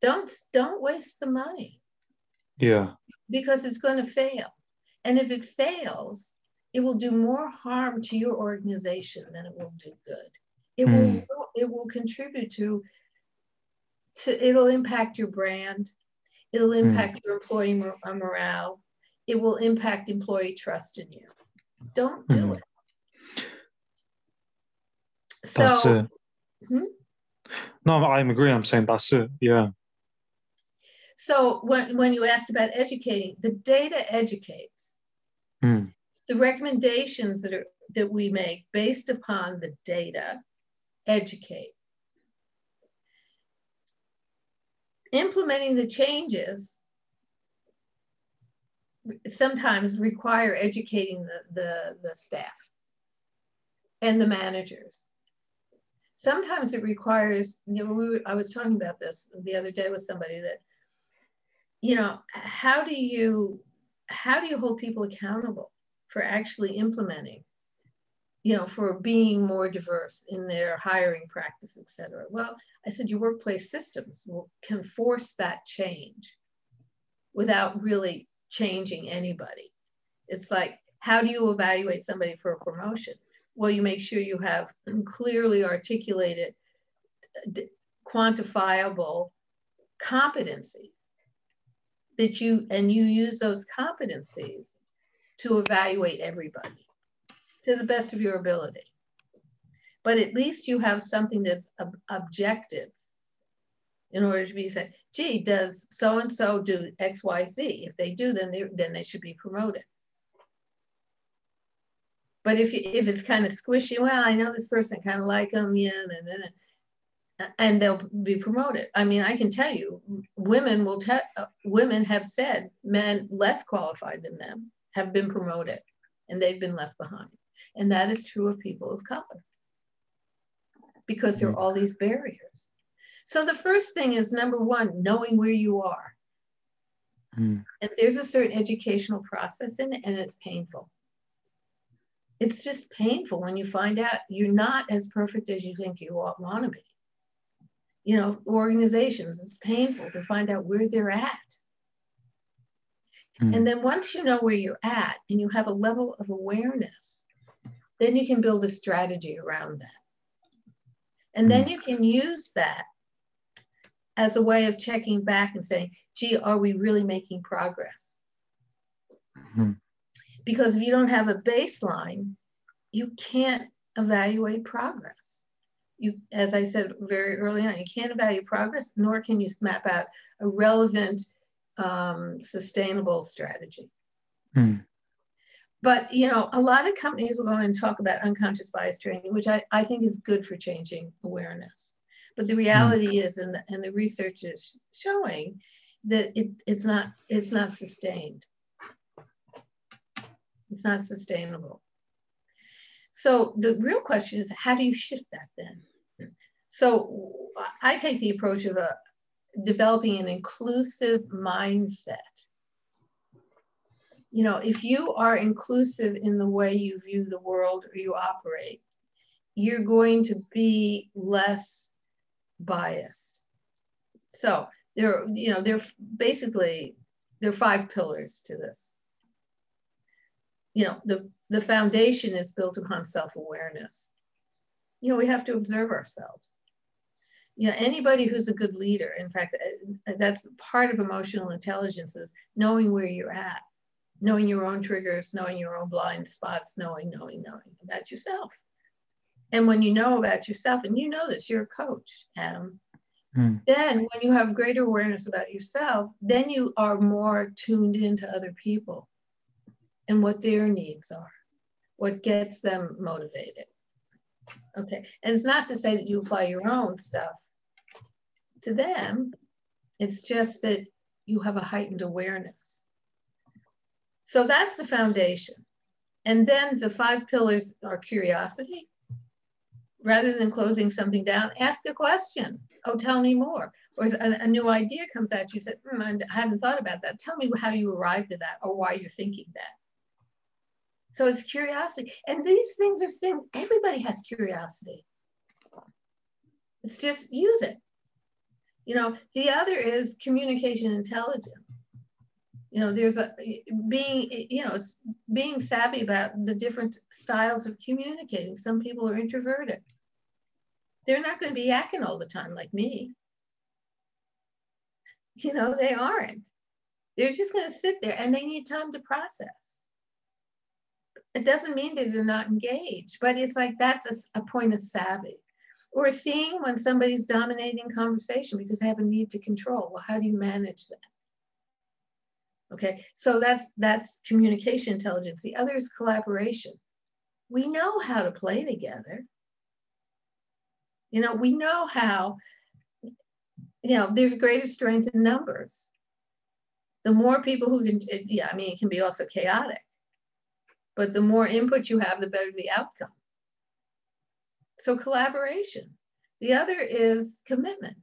Don't don't waste the money Yeah. because it's going to fail. And if it fails, it will do more harm to your organization than it will do good. It will it will contribute to to it'll impact your brand. It'll impact your employee mor- uh, morale. It will impact employee trust in you. Don't do Mm. it. That's So it. Hmm? No, I'm agreeing. I'm saying that's it. Yeah. so when, when you asked about educating, the data educates. Hmm. the recommendations that are that we make based upon the data educate implementing the changes sometimes require educating the, the, the staff and the managers sometimes it requires you know we i was talking about this the other day with somebody that you know how do you how do you hold people accountable for actually implementing you know for being more diverse in their hiring practice et cetera? Well i said your workplace systems will, can force that change without really changing anybody. It's like how do you evaluate somebody for a promotion well you make sure you have (clears throat) clearly articulated quantifiable competencies that you and you use those competencies to evaluate everybody to the best of your ability. But at least you have something that's ob- objective in order to be said gee does so and so do xyz if they do then they then they should be promoted but if you, if it's kind of squishy well i know this person kind of like them yeah and then and they'll be promoted. I mean, I can tell you, women will tell women have said men less qualified than them have been promoted, and they've been left behind, and that is true of people of color because there are all these barriers. So the first thing is number one, knowing where you are, Hmm. and there's a certain educational process in it, and it's painful. It's just painful when you find out you're not as perfect as you think you want to be you know, organizations, it's painful to find out where they're at. Hmm. And then once you know where you're at and you have a level of awareness, then you can build a strategy around that. And then you can use that as a way of checking back and saying, gee, are we really making progress? Mhm. Because if you don't have a baseline, you can't evaluate progress. You, as I said very early on, you can't evaluate progress, nor can you map out a relevant, um, sustainable strategy. Hmm. But you know, a lot of companies will go and talk about unconscious bias training, which I, I think is good for changing awareness. But the reality mm. is, and the, and the research is showing that it, it's not it's not sustained. It's not sustainable. So the real question is, how do you shift that then? So I take the approach of a developing an inclusive mindset you know, if you are inclusive in the way you view the world or you operate, you're going to be less biased. So there, you know, there basically there are five pillars to this. You know, the the foundation is built upon self-awareness. You know, we have to observe ourselves. You know, anybody who's a good leader, in fact, uh, that's part of emotional intelligence is knowing where you're at knowing your own triggers, knowing your own blind spots, knowing, knowing, knowing about yourself. And when you know about yourself, and you know this, you're a coach, Adam, mm. then when you have greater awareness about yourself, then you are more tuned into other people and what their needs are, what gets them motivated. Okay. And it's not to say that you apply your own stuff to them, it's just that you have a heightened awareness so that's the foundation. And then the five pillars are curiosity. Rather than closing something down, ask a question. Oh, tell me more. Or a, a new idea comes at you, you said, mm, I haven't thought about that. Tell me how you arrived at that or why you're thinking that. So it's curiosity. And these things are things, everybody has curiosity. It's just use it. You know, the other is communication intelligence you know there's a being you know it's being savvy about the different styles of communicating some people are introverted they're not going to be yakking all the time like me you know they aren't they're just going to sit there and they need time to process it doesn't mean that they're not engaged but it's like that's a, a point of savvy or seeing when somebody's dominating conversation because they have a need to control well how do you manage that Okay, so that's that's communication intelligence. The other is collaboration. We know how to play together. You know, we know how, you know, there's greater strength in numbers. The more people who can, yeah, I mean, it can be also chaotic, but the more input you have, the better the outcome. So collaboration. The other is commitment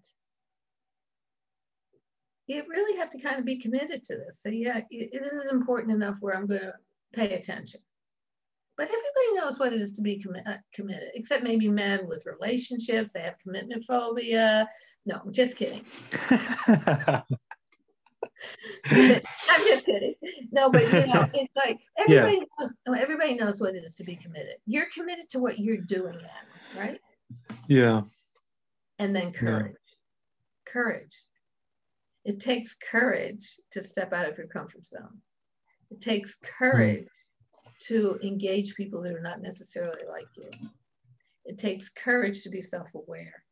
you really have to kind of be committed to this. So yeah, this is important enough where I'm going to pay attention. But everybody knows what it is to be commi- uh, committed, except maybe men with relationships. They have commitment phobia. No, just kidding. (laughs) (laughs) I'm just kidding. No, but you know, (laughs) it's like everybody yeah. knows. Everybody knows what it is to be committed. You're committed to what you're doing, Adam, right? Yeah. And then courage. Yeah. Courage it takes courage to step out of your comfort zone. It takes courage mm. to engage people that are not necessarily like you. It takes courage to be self aware.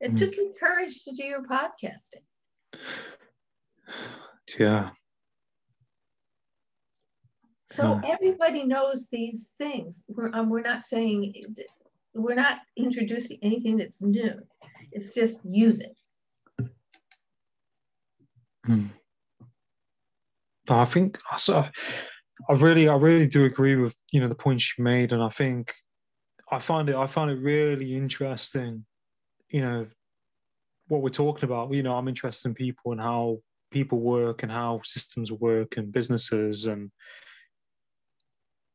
It mm. took you courage to do your podcasting. Yeah. So everybody knows these things. We're, um, we're not saying, we're not introducing anything that's new. It's just use it. Hmm. I think I, I really, I really do agree with you know the points you made, and I think I find it, I find it really interesting. You know what we're talking about. You know, I'm interested in people and how people work and how systems work and businesses, and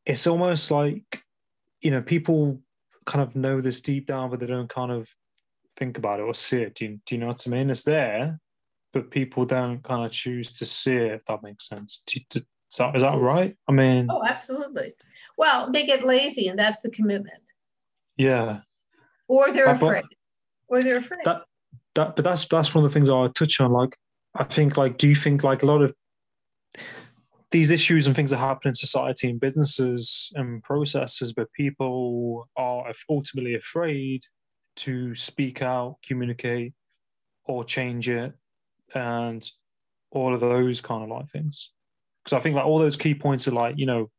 it's almost like you know people kind of know this deep down, but they don't kind of think about it or see it. Do you, do you know what I mean? It's there, but people don't kind of choose to see it, if that makes sense. Is, that, is that right? I mean, oh, absolutely. Well, they get lazy, and that's the commitment. Yeah. Or they're but, afraid. Or they're afraid. That, that, but that's that's one of the things I touch on. Like, I think, like, do you think, like, a lot of these issues and things that happen in society and businesses and processes, but people are ultimately afraid to speak out, communicate, or change it, and all of those kind of like things. Because I think like all those key points are like you know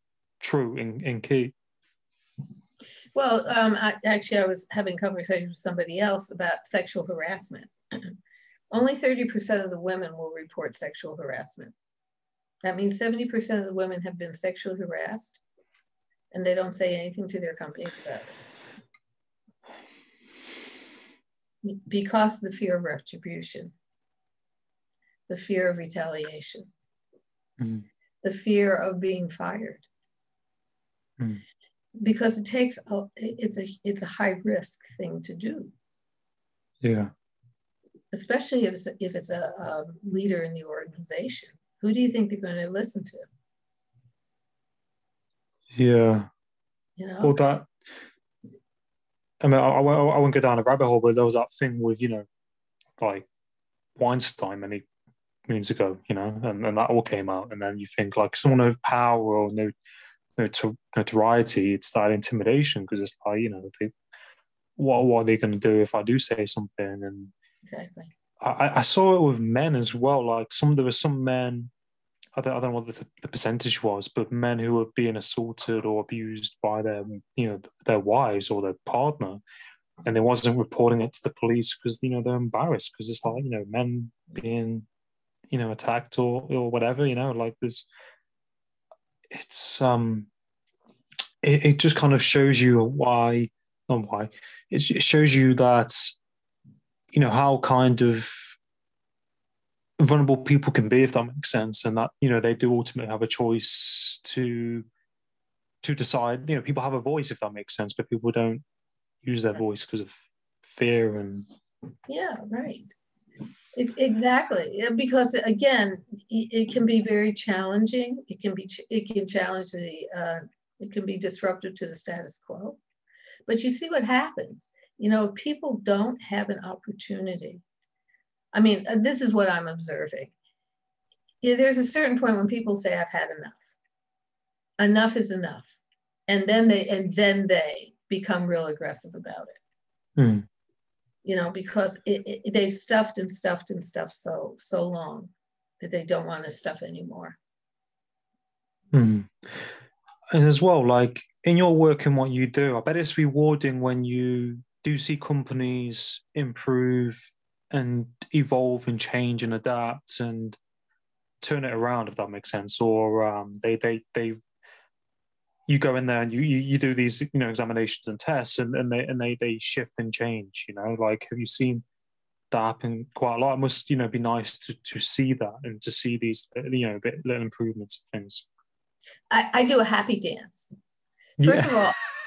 true and, in key. Well, um, I, actually, I was having conversations with somebody else about sexual harassment. (clears throat) Only 30% of the women will report sexual harassment. That means 70% of the women have been sexually harassed and they don't say anything to their companies about it. Because of the fear of retribution, the fear of retaliation, mm. the fear of being fired. Mm. Because it takes a, it's a it's a high risk thing to do. Yeah. Especially if it's, if it's a, a leader in the organization who do you think they're going to listen to? Yeah. You know? Well, that, I mean, I, I, I won't go down a rabbit hole, but there was that thing with, you know, like Weinstein many moons ago, you know, and, and that all came out. And then you think like someone of power or no, no notoriety, it's that intimidation because it's like, you know, they, what, what are they going to do if I do say something? And exactly. I, I saw it with men as well. Like some, there were some men. I don't, I don't know what the, the percentage was, but men who were being assaulted or abused by their, you know, their wives or their partner, and they wasn't reporting it to the police because you know they're embarrassed because it's like you know men being, you know, attacked or or whatever. You know, like there's, it's um, it, it just kind of shows you why, not why, it, it shows you that you know how kind of vulnerable people can be if that makes sense and that you know they do ultimately have a choice to to decide. You know people have a voice if that makes sense but people don't use their voice because of fear and yeah right. Exactly. Because again it can be very challenging. It can be it can challenge the uh, it can be disruptive to the status quo. But you see what happens you know, if people don't have an opportunity, I mean, uh, this is what I'm observing. Yeah, there's a certain point when people say, I've had enough. Enough is enough. And then they and then they become real aggressive about it. Mm. You know, because it, it, they've stuffed and stuffed and stuffed so so long that they don't want to stuff anymore. Mm. And as well, like in your work and what you do, I bet it's rewarding when you do see companies improve and evolve and change and adapt and turn it around if that makes sense. Or um, they they they you go in there and you, you, you do these you know examinations and tests and, and they and they they shift and change you know? Like have you seen that happen quite a lot? It must you know be nice to to see that and to see these you know bit, little improvements and things. I, I do a happy dance. First yeah. of all (laughs)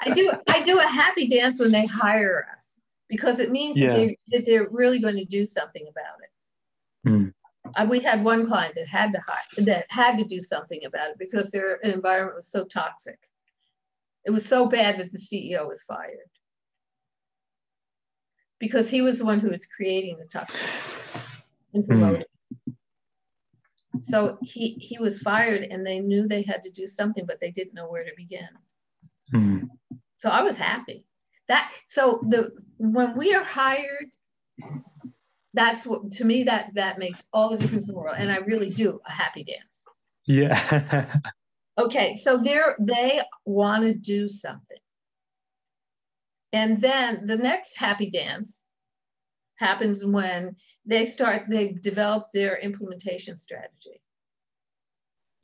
I do I do a happy dance when they hire us because it means yeah. that, they, that they're really going to do something about it. Mm. Uh, we had one client that had to hire, that had to do something about it because their environment was so toxic. It was so bad that the CEO was fired because he was the one who was creating the toxic and promoting. Mm. So he he was fired, and they knew they had to do something, but they didn't know where to begin. Mm-hmm. So I was happy. That so the when we are hired, that's what to me that that makes all the difference in the world. And I really do a happy dance. Yeah. (laughs) okay, so they're they want to do something. And then the next happy dance happens when they start, they develop their implementation strategy.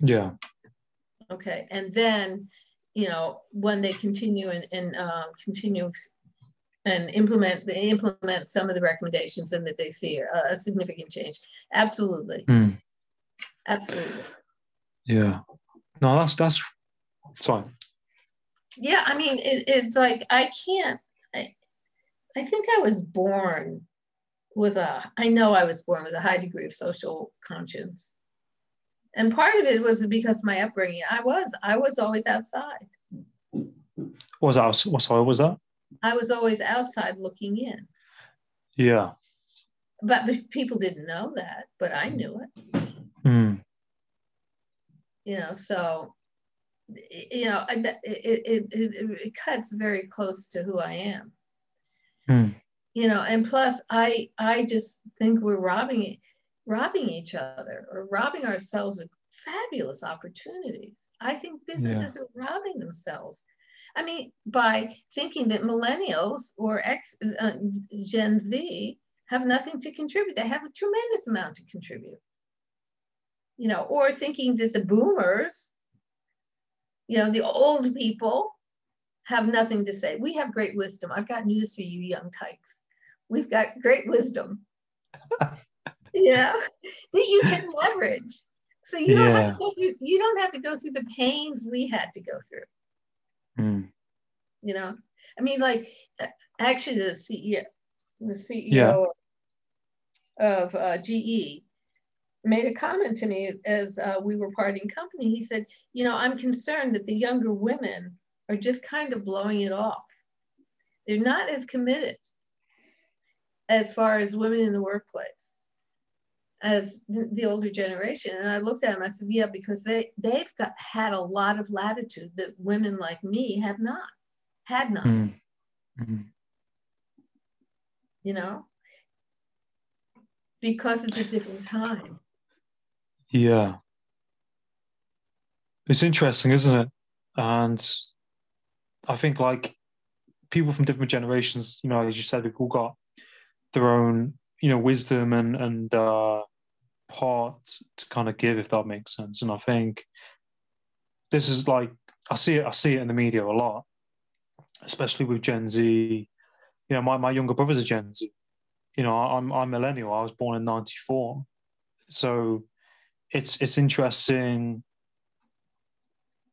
Yeah. Okay. And then you know, when they continue and, and um, continue and implement they implement some of the recommendations and that they see a, a significant change. Absolutely. Mm. Absolutely. Yeah. No, that's that's fine. Yeah, I mean, it, it's like I can't. I, I think I was born with a. I know I was born with a high degree of social conscience and part of it was because my upbringing. I was I was always outside. What was that? What sorry was that? I was always outside looking in. Yeah. But people didn't know that, but I knew it. Mm. You know, so you know, it, it, it, it cuts very close to who I am. Mm. You know, and plus I I just think we're robbing robbing each other or robbing ourselves of fabulous opportunities. I think businesses yeah. are robbing themselves. I mean, by thinking that millennials or X, uh, Gen Z have nothing to contribute, they have a tremendous amount to contribute. You know, or thinking that the boomers, you know, the old people have nothing to say. We have great wisdom. I've got news for you, young tykes. We've got great wisdom. (laughs) yeah, that you can (laughs) leverage. So you don't have to go through, you don't have to go through the pains we had to go through. Mm. You know, I mean, like actually the CEO, the CEO yeah. of uh, GE made a comment to me as uh, we were parting company. He said, you know, I'm concerned that the younger women are just kind of blowing it off. They're not as committed as far as women in the workplace as the, the, older generation. And I looked at them, I said, yeah, because they, they've got had a lot of latitude that women like me have not, had not. Mm-hmm. You know? Because it's a different time. Yeah. It's interesting, isn't it? And I think like people from different generations, you know, as you said, we've all got their own you know wisdom and and uh, part to kind of give, if that makes sense. And I think this is like I see it. I see it in the media a lot, especially with Gen Z. You know, my, my younger brother's a Gen Z. You know, I'm I'm millennial. I was born in '94, so it's it's interesting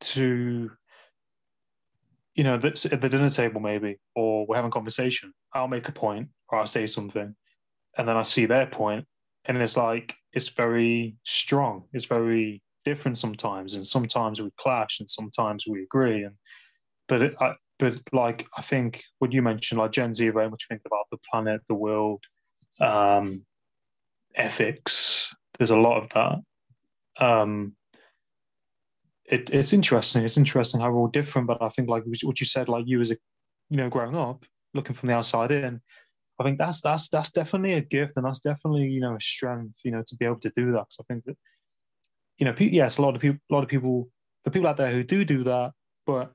to you know at the dinner table maybe or we're having a conversation i'll make a point or i'll say something and then I see their point, and it's like it's very strong. It's very different sometimes, and sometimes we clash, and sometimes we agree. And but it, I, but like I think what you mentioned, like Gen Z, very much think about the planet, the world, um, ethics. There's a lot of that. Um, it, it's interesting. It's interesting how we're all different, but I think like what you said, like you as a, you know, growing up, looking from the outside in, I think that's that's that's definitely a gift, and that's definitely you know a strength, you know, to be able to do that. I think that you know, yes, a lot of people, a lot of people, the people out there who do do that, but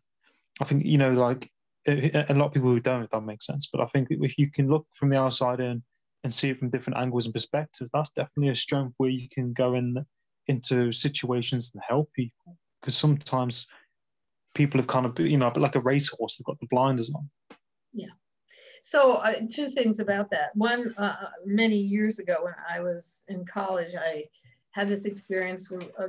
I think you know, like, a lot of people who don't, if that makes sense. But I think if you can look from the outside in and see it from different angles and perspectives, that's definitely a strength where you can go in into situations and help people. Because sometimes people have kind of, you know, like a racehorse, they've got the blinders on. Yeah. So uh, two things about that. One, uh, uh, many years ago when I was in college, I had this experience where uh,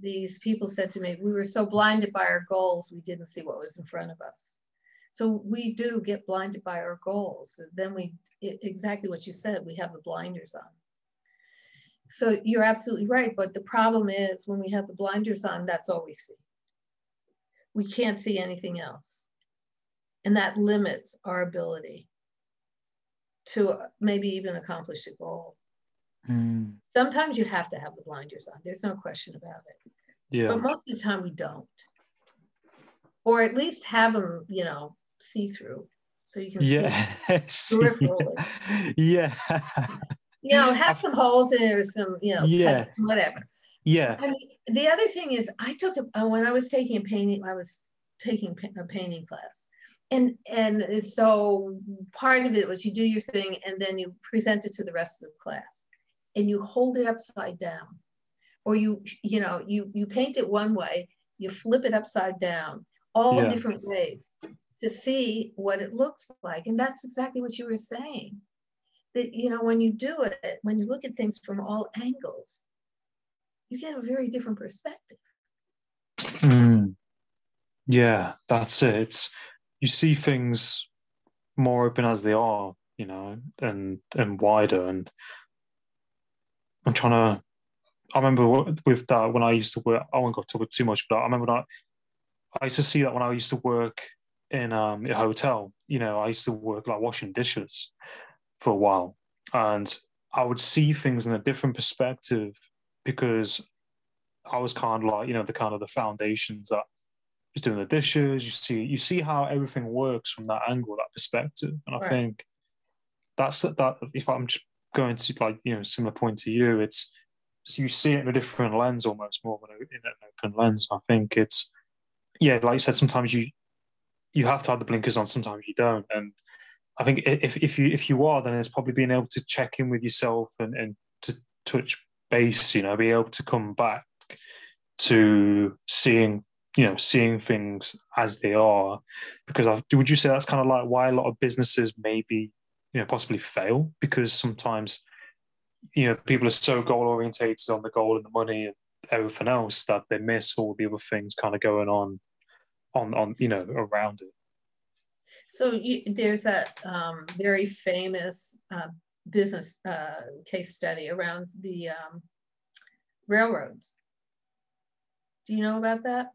these people said to me, we were so blinded by our goals, we didn't see what was in front of us. So we do get blinded by our goals. Then we, it, exactly what you said, we have the blinders on. So you're absolutely right. But the problem is when we have the blinders on, that's all we see. We can't see anything else. And that limits our ability to maybe even accomplish a goal. Mm. Sometimes you have to have the blinders on. There's no question about it. Yeah. But most of the time we don't. Or at least have them, you know, see through so you can yes. see peripherally. (laughs) yeah. you know, have some holes in it or some, you know, yeah. cuts, whatever. Yeah. I mean, the other thing is, I took a, uh, when I was taking a painting, I was taking a painting class and and so part of it was you do your thing and then you present it to the rest of the class. And you hold it upside down. Or you you know you you paint it one way you flip it upside down all yeah. different ways to see what it looks like. And that's exactly what you were saying. That you know when you do it when you look at things from all angles you get a very different perspective. Mm. yeah that's it. it's you see things more open as they are, you know, and and wider. And I'm trying to. I remember with that when I used to work. I won't go talk too much, but I remember that I used to see that when I used to work in um, a hotel. You know, I used to work like washing dishes for a while, and I would see things in a different perspective because I was kind of like you know the kind of the foundations that doing the dishes. You see you see how everything works from that angle, that perspective, and I Right. think that's that. If I'm just going to like you know similar point to you, it's so you see it in a different lens almost more than in an open lens. I think it's yeah, like you said, sometimes you you have to have the blinkers on, sometimes you don't, and I think if if you if you are, then it's probably being able to check in with yourself and and to touch base, you know, be able to come back to seeing you know seeing things as they are because I, would you say that's kind of like why a lot of businesses maybe you know possibly fail because sometimes you know people are so goal orientated on the goal and the money and everything else that they miss all the other things kind of going on on on you know around it So you, there's a um, very famous uh, business uh, case study around the um, railroads. Do you know about that?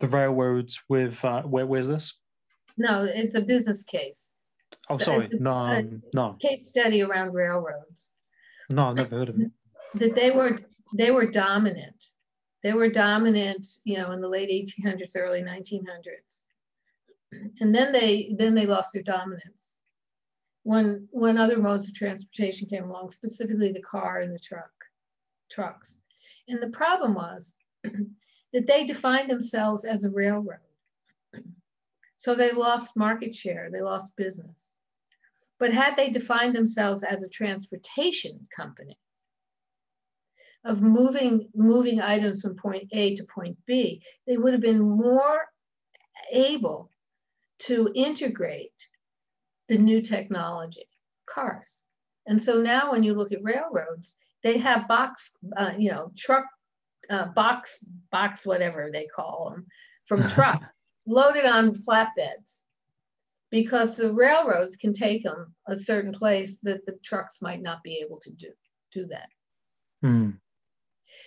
The railroads with uh, where where's this? No, it's a business case. oh So sorry. a- no a no. case study around railroads. No i've never heard of it. That they were they were dominant. They were dominant, you know, in the late 1800s, early 1900s, and then they then they lost their dominance. When when other modes of transportation came along, specifically the car and the truck, trucks. And the problem was that they defined themselves as a railroad. So they lost market share, they lost business. But had they defined themselves as a transportation company, of moving moving items from point A to point B, they would have been more able to integrate the new technology, cars. And so now when you look at railroads, they have box, uh, you know, truck, uh, box, box, whatever they call them, from (laughs) truck, loaded on flatbeds, because the railroads can take them a certain place that the trucks might not be able to do do that. Hmm.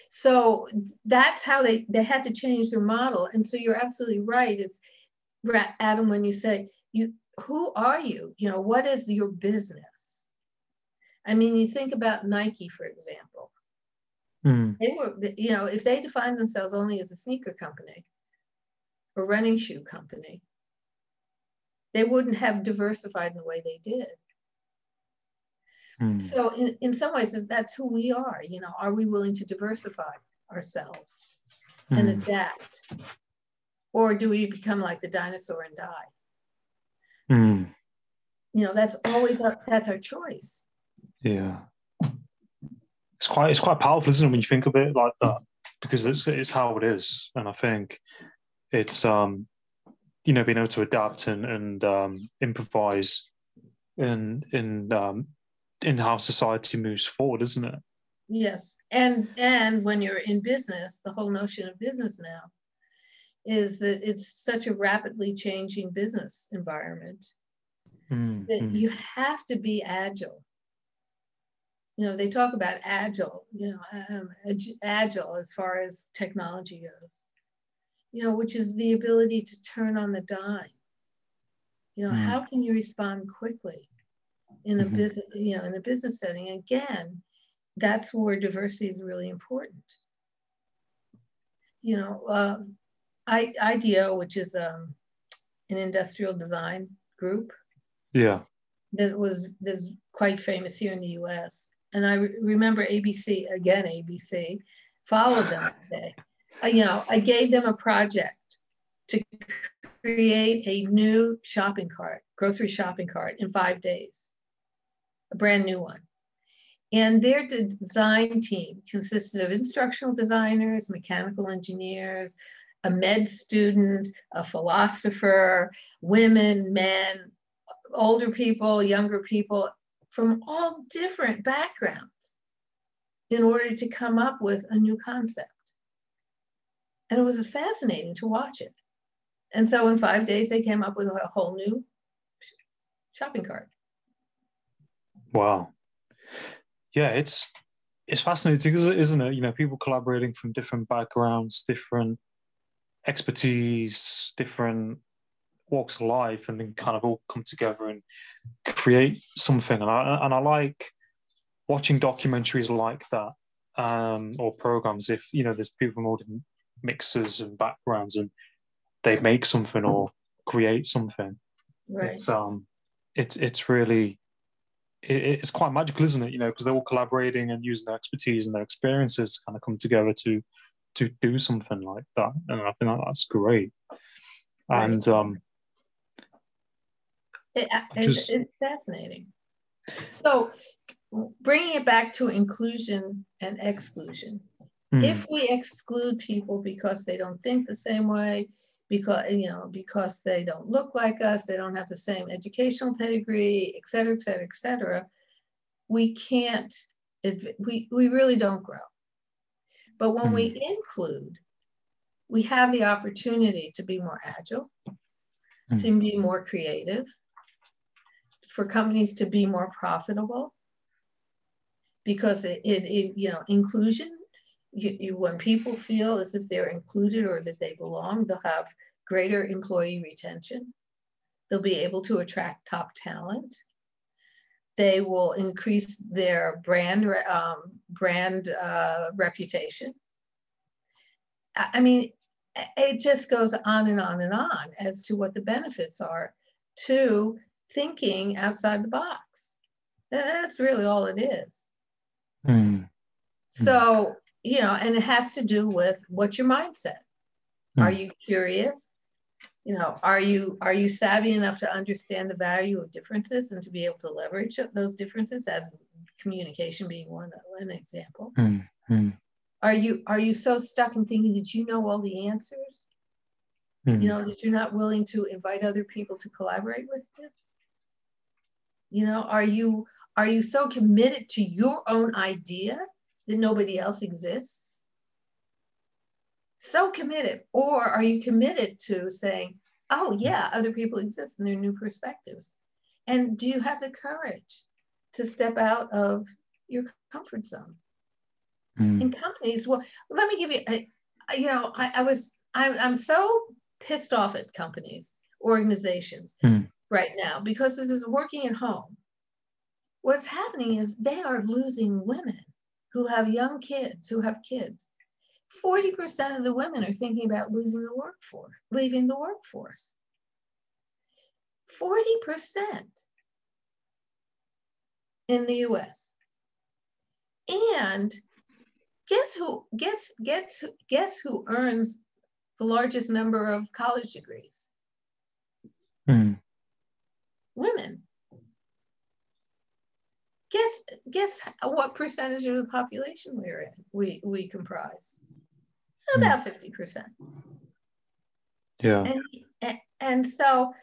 So that's how they they had to change their model. And so you're absolutely right. It's Adam when you say you who are you? You know, what is your business? I mean, you think about Nike, for example. Hmm. They were, you know, if they defined themselves only as a sneaker company or running shoe company, they wouldn't have diversified in the way they did. Hmm. So in, in some ways, that's who we are. You know, are we willing to diversify ourselves and Hmm. adapt? Or do we become like the dinosaur and die? Hmm. You know, that's always our, that's our choice. Yeah. It's quite it's quite powerful, isn't it, when you think of it like that? Because it's it's how it is. And I think it's um you know, being able to adapt and, and um improvise in in um in how society moves forward, isn't it? Yes. And and when you're in business, the whole notion of business now is that it's such a rapidly changing business environment Hmm. that Hmm. you have to be agile. You know, they talk about agile, you know, um, ag- agile as far as technology goes, you know, which is the ability to turn on the dime. You know, Mm. how can you respond quickly in a Mhm. business, you know, in a business setting? Again, that's where diversity is really important. You know, uh, I, IDEO, which is um, an industrial design group, Yeah. that was that's quite famous here in the U.S. And I re- remember ABC again. ABC followed them that day. Uh, you know, I gave them a project to create a new shopping cart, grocery shopping cart, in five days, a brand new one. And their design team consisted of instructional designers, mechanical engineers, a med student, a philosopher, women, men, older people, younger people from all different backgrounds in order to come up with a new concept. And it was fascinating to watch it. And so in five days, they came up with a whole new shopping cart. Wow. Yeah, it's it's fascinating, isn't it-? You know, people collaborating from different backgrounds, different expertise, different walks of life, and then kind of all come together and create something. And I and I like watching documentaries like that um, or programs if you know there's people from all different mixes and backgrounds and they make something or create something. Right. It's um, it's it's really it, it's quite magical, isn't it? You know, because they're all collaborating and using their expertise and their experiences to kind of come together to to do something like that, and I think that's great. Right. And um, It, it's, just- it's fascinating. So, bringing it back to inclusion and exclusion. mm, If we exclude people because they don't think the same way, because you know, because they don't look like us, they don't have the same educational pedigree, et cetera, et cetera, et cetera, we can't. we we really don't grow. But when we include, we have the opportunity to be more agile, to be more creative, for companies to be more profitable. Because it, it, it you know, inclusion, you, you, when people feel as if they're included or that they belong, they'll have greater employee retention. They'll be able to attract top talent. They will increase their brand um, brand uh, reputation. I I mean, it just goes on and on and on as to what the benefits are to thinking outside the box. That's really all it is. mm, So, you know, and it has to do with what's your mindset? Are Mm. you curious? You know, are you are you savvy enough to understand the value of differences and to be able to leverage those differences as communication being one, one example? mm, Are you are you so stuck in thinking that you know all the answers? mm. you know that you're not willing to invite other people to collaborate with you you know are you are you so committed to your own idea that nobody else exists? So committed or are you committed to saying oh yeah other people exist and there are new perspectives. And do you have the courage to step out of your comfort zone? Mm, in companies well let me give you a, you know I, I was I'm, I'm so pissed off at companies organizations Hmm. Right now because this is working at home. What's happening is they are losing women who have young kids who have kids. 40% of the women are thinking about losing the workforce leaving the workforce. 40% in the us and guess who guess guess guess who earns the largest number of college degrees? Mm. Women. Guess guess what percentage of the population we're in we we comprise? Hmm. About 50% Yeah. and, and and so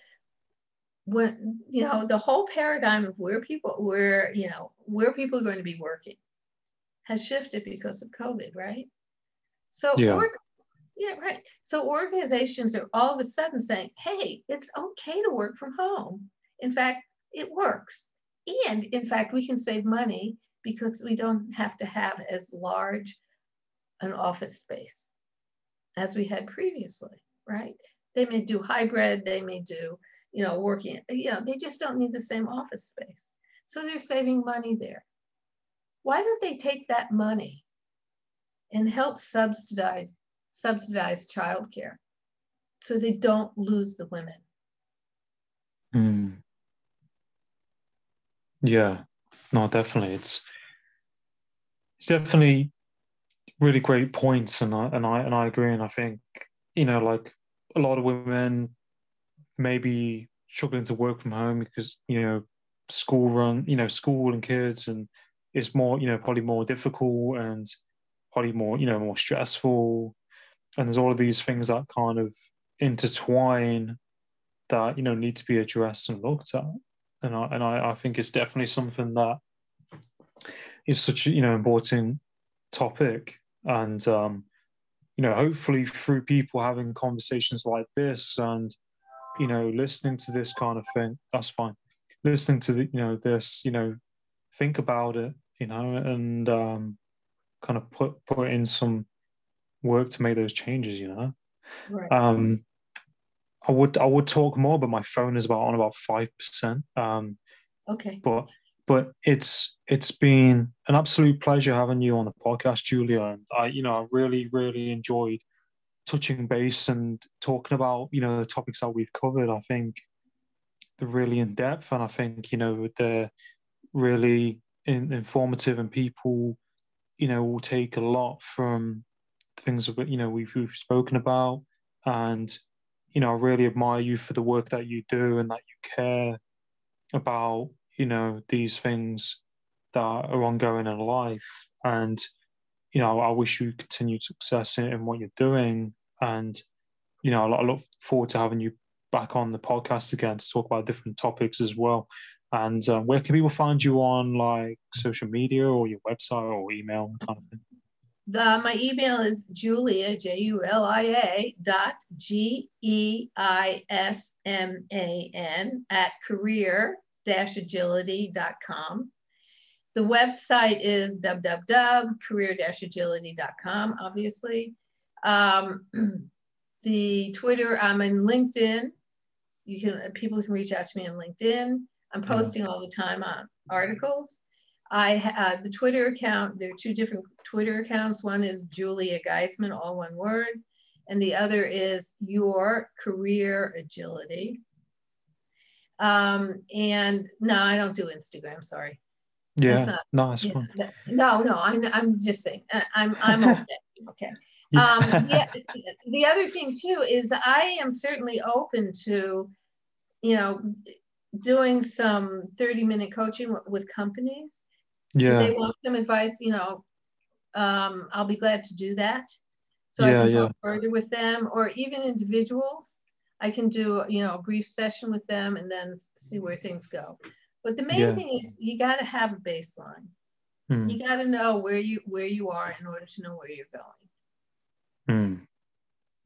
when you know the whole paradigm of where people where you know where people are going to be working has shifted because of covid right? So Yeah. org- yeah right. So organizations are all of a sudden saying hey it's okay to work from home in fact it works. And in fact we can save money because we don't have to have as large an office space as we had previously right? They may do hybrid they may do you know working you know they just don't need the same office space. So they're saving money there. Why don't they take that money and help subsidize subsidize childcare so they don't lose the women? Mm. Yeah, no, definitely. It's it's definitely really great points, and I and I and I agree. And I think you know, like a lot of women maybe struggling to work from home because you know school run, you know, school and kids, and it's more you know probably more difficult and probably more you know more stressful, and there's all of these things that kind of intertwine that you know need to be addressed and looked at and I and I, I think it's definitely something that is such a you know important topic. And um you know hopefully through people having conversations like this and you know listening to this kind of thing that's fine. Listening to the you know this you know think about it you know and um kind of put put in some work to make those changes you know? Right. Um, I would I would talk more, but my phone is about on about five percent. Um, okay but but it's it's been an absolute pleasure having you on the podcast, Julia. And I, you know, I really, really enjoyed touching base and talking about, you know, the topics that we've covered. I think they're really in depth, and I think you know they're really in, informative, and people, you know, will take a lot from the things that you know we've, we've spoken about, and you know, I really admire you for the work that you do and that you care about, you know, these things that are ongoing in life. And, you know, I wish you continued success in, in what you're doing. And, you know, I look forward to having you back on the podcast again to talk about different topics as well. And um, where can people find you on like social media or your website or email and kind of thing? The, my email is Julia, J U L I A dot G E I S M A N at career agility.com. The website is www.career agility.com, obviously. Um, (clears throat) the Twitter, I'm in LinkedIn. You can people can reach out to me on LinkedIn. I'm mm-hmm. posting all the time on articles. I uh, the Twitter account. There are two different Twitter accounts. One is Julia Geisman, all one word, and the other is Your Career Agility. Um, and no, I don't do Instagram. Sorry. Yeah, not, no, that's fine. No, no, I'm, I'm just saying. Uh, I'm, I'm (laughs) okay. okay. Um, (laughs) yeah, the other thing too is I am certainly open to, you know, doing some 30 minute coaching with companies yeah. If they want some advice, you know, um, I'll be glad to do that. So yeah, I can talk yeah. further with them or even individuals. I can do, you know, a brief session with them and then see where things go. But the main yeah. thing is you got to have a baseline. Hmm. You got to know where you where you are in order to know where you're going. Hmm.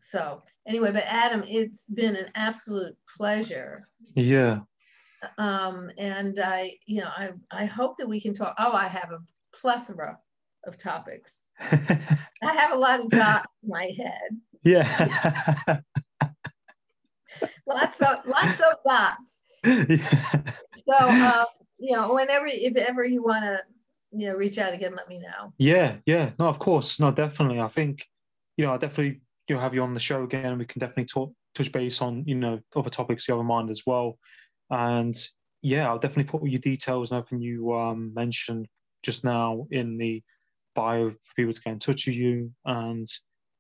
So anyway, but Adam, it's been an absolute pleasure. Yeah um, and I, you know, I, I hope that we can talk. Oh, I have a plethora of topics. (laughs) I have a lot of dots in my head. Yeah. (laughs) lots of lots of dots. Yeah. (laughs) So, uh, you know, whenever, if ever you want to, you know, reach out again, let me know. Yeah, yeah, no, of course, no, definitely. I think, you know, I definitely, you know, have you on the show again, and we can definitely talk, touch base on, you know, other topics you have in mind as well. And yeah, I'll definitely put all your details and everything you um, mentioned just now in the bio for people to get in touch with you. And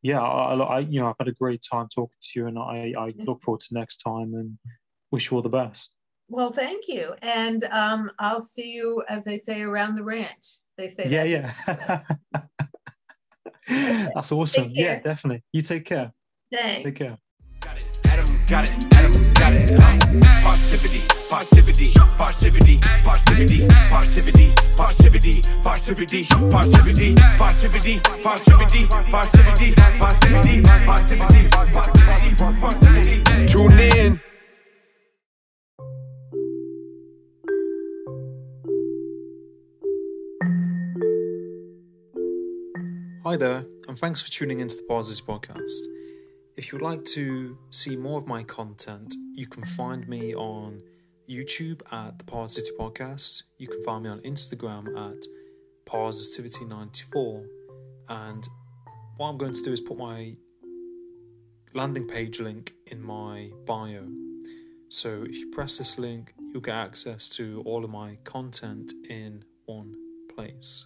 yeah, I, I, you know I've had a great time talking to you, and I, I look forward to next time and wish you all the best. Well, thank you, and um, I'll see you as they say around the ranch. They say yeah, that. yeah. (laughs) That's awesome. Yeah, definitely. You take care. Thanks. Take care. Got it, Adam, got it, Adam, got it. Passivity, passivity, passivity, passivity, passivity, passivity, passivity, passivity, passivity, passivity, passivity, passivity, passivity, passivity, passivity. Tune in. Hi there, and thanks for tuning into the Pauses podcast. If you would like to see more of my content, you can find me on YouTube at the Parrsitivity Podcast. You can find me on Instagram at Parrsitivity94. And what I'm going to do is put my landing page link in my bio. So if you press this link, you'll get access to all of my content in one place.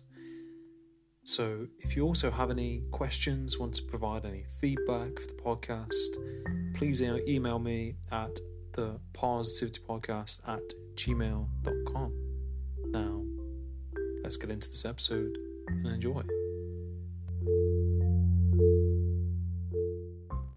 So, if you also have any questions, want to provide any feedback for the podcast, please email me at the parrsitivitypodcast at gmail.com. Now, let's get into this episode and enjoy.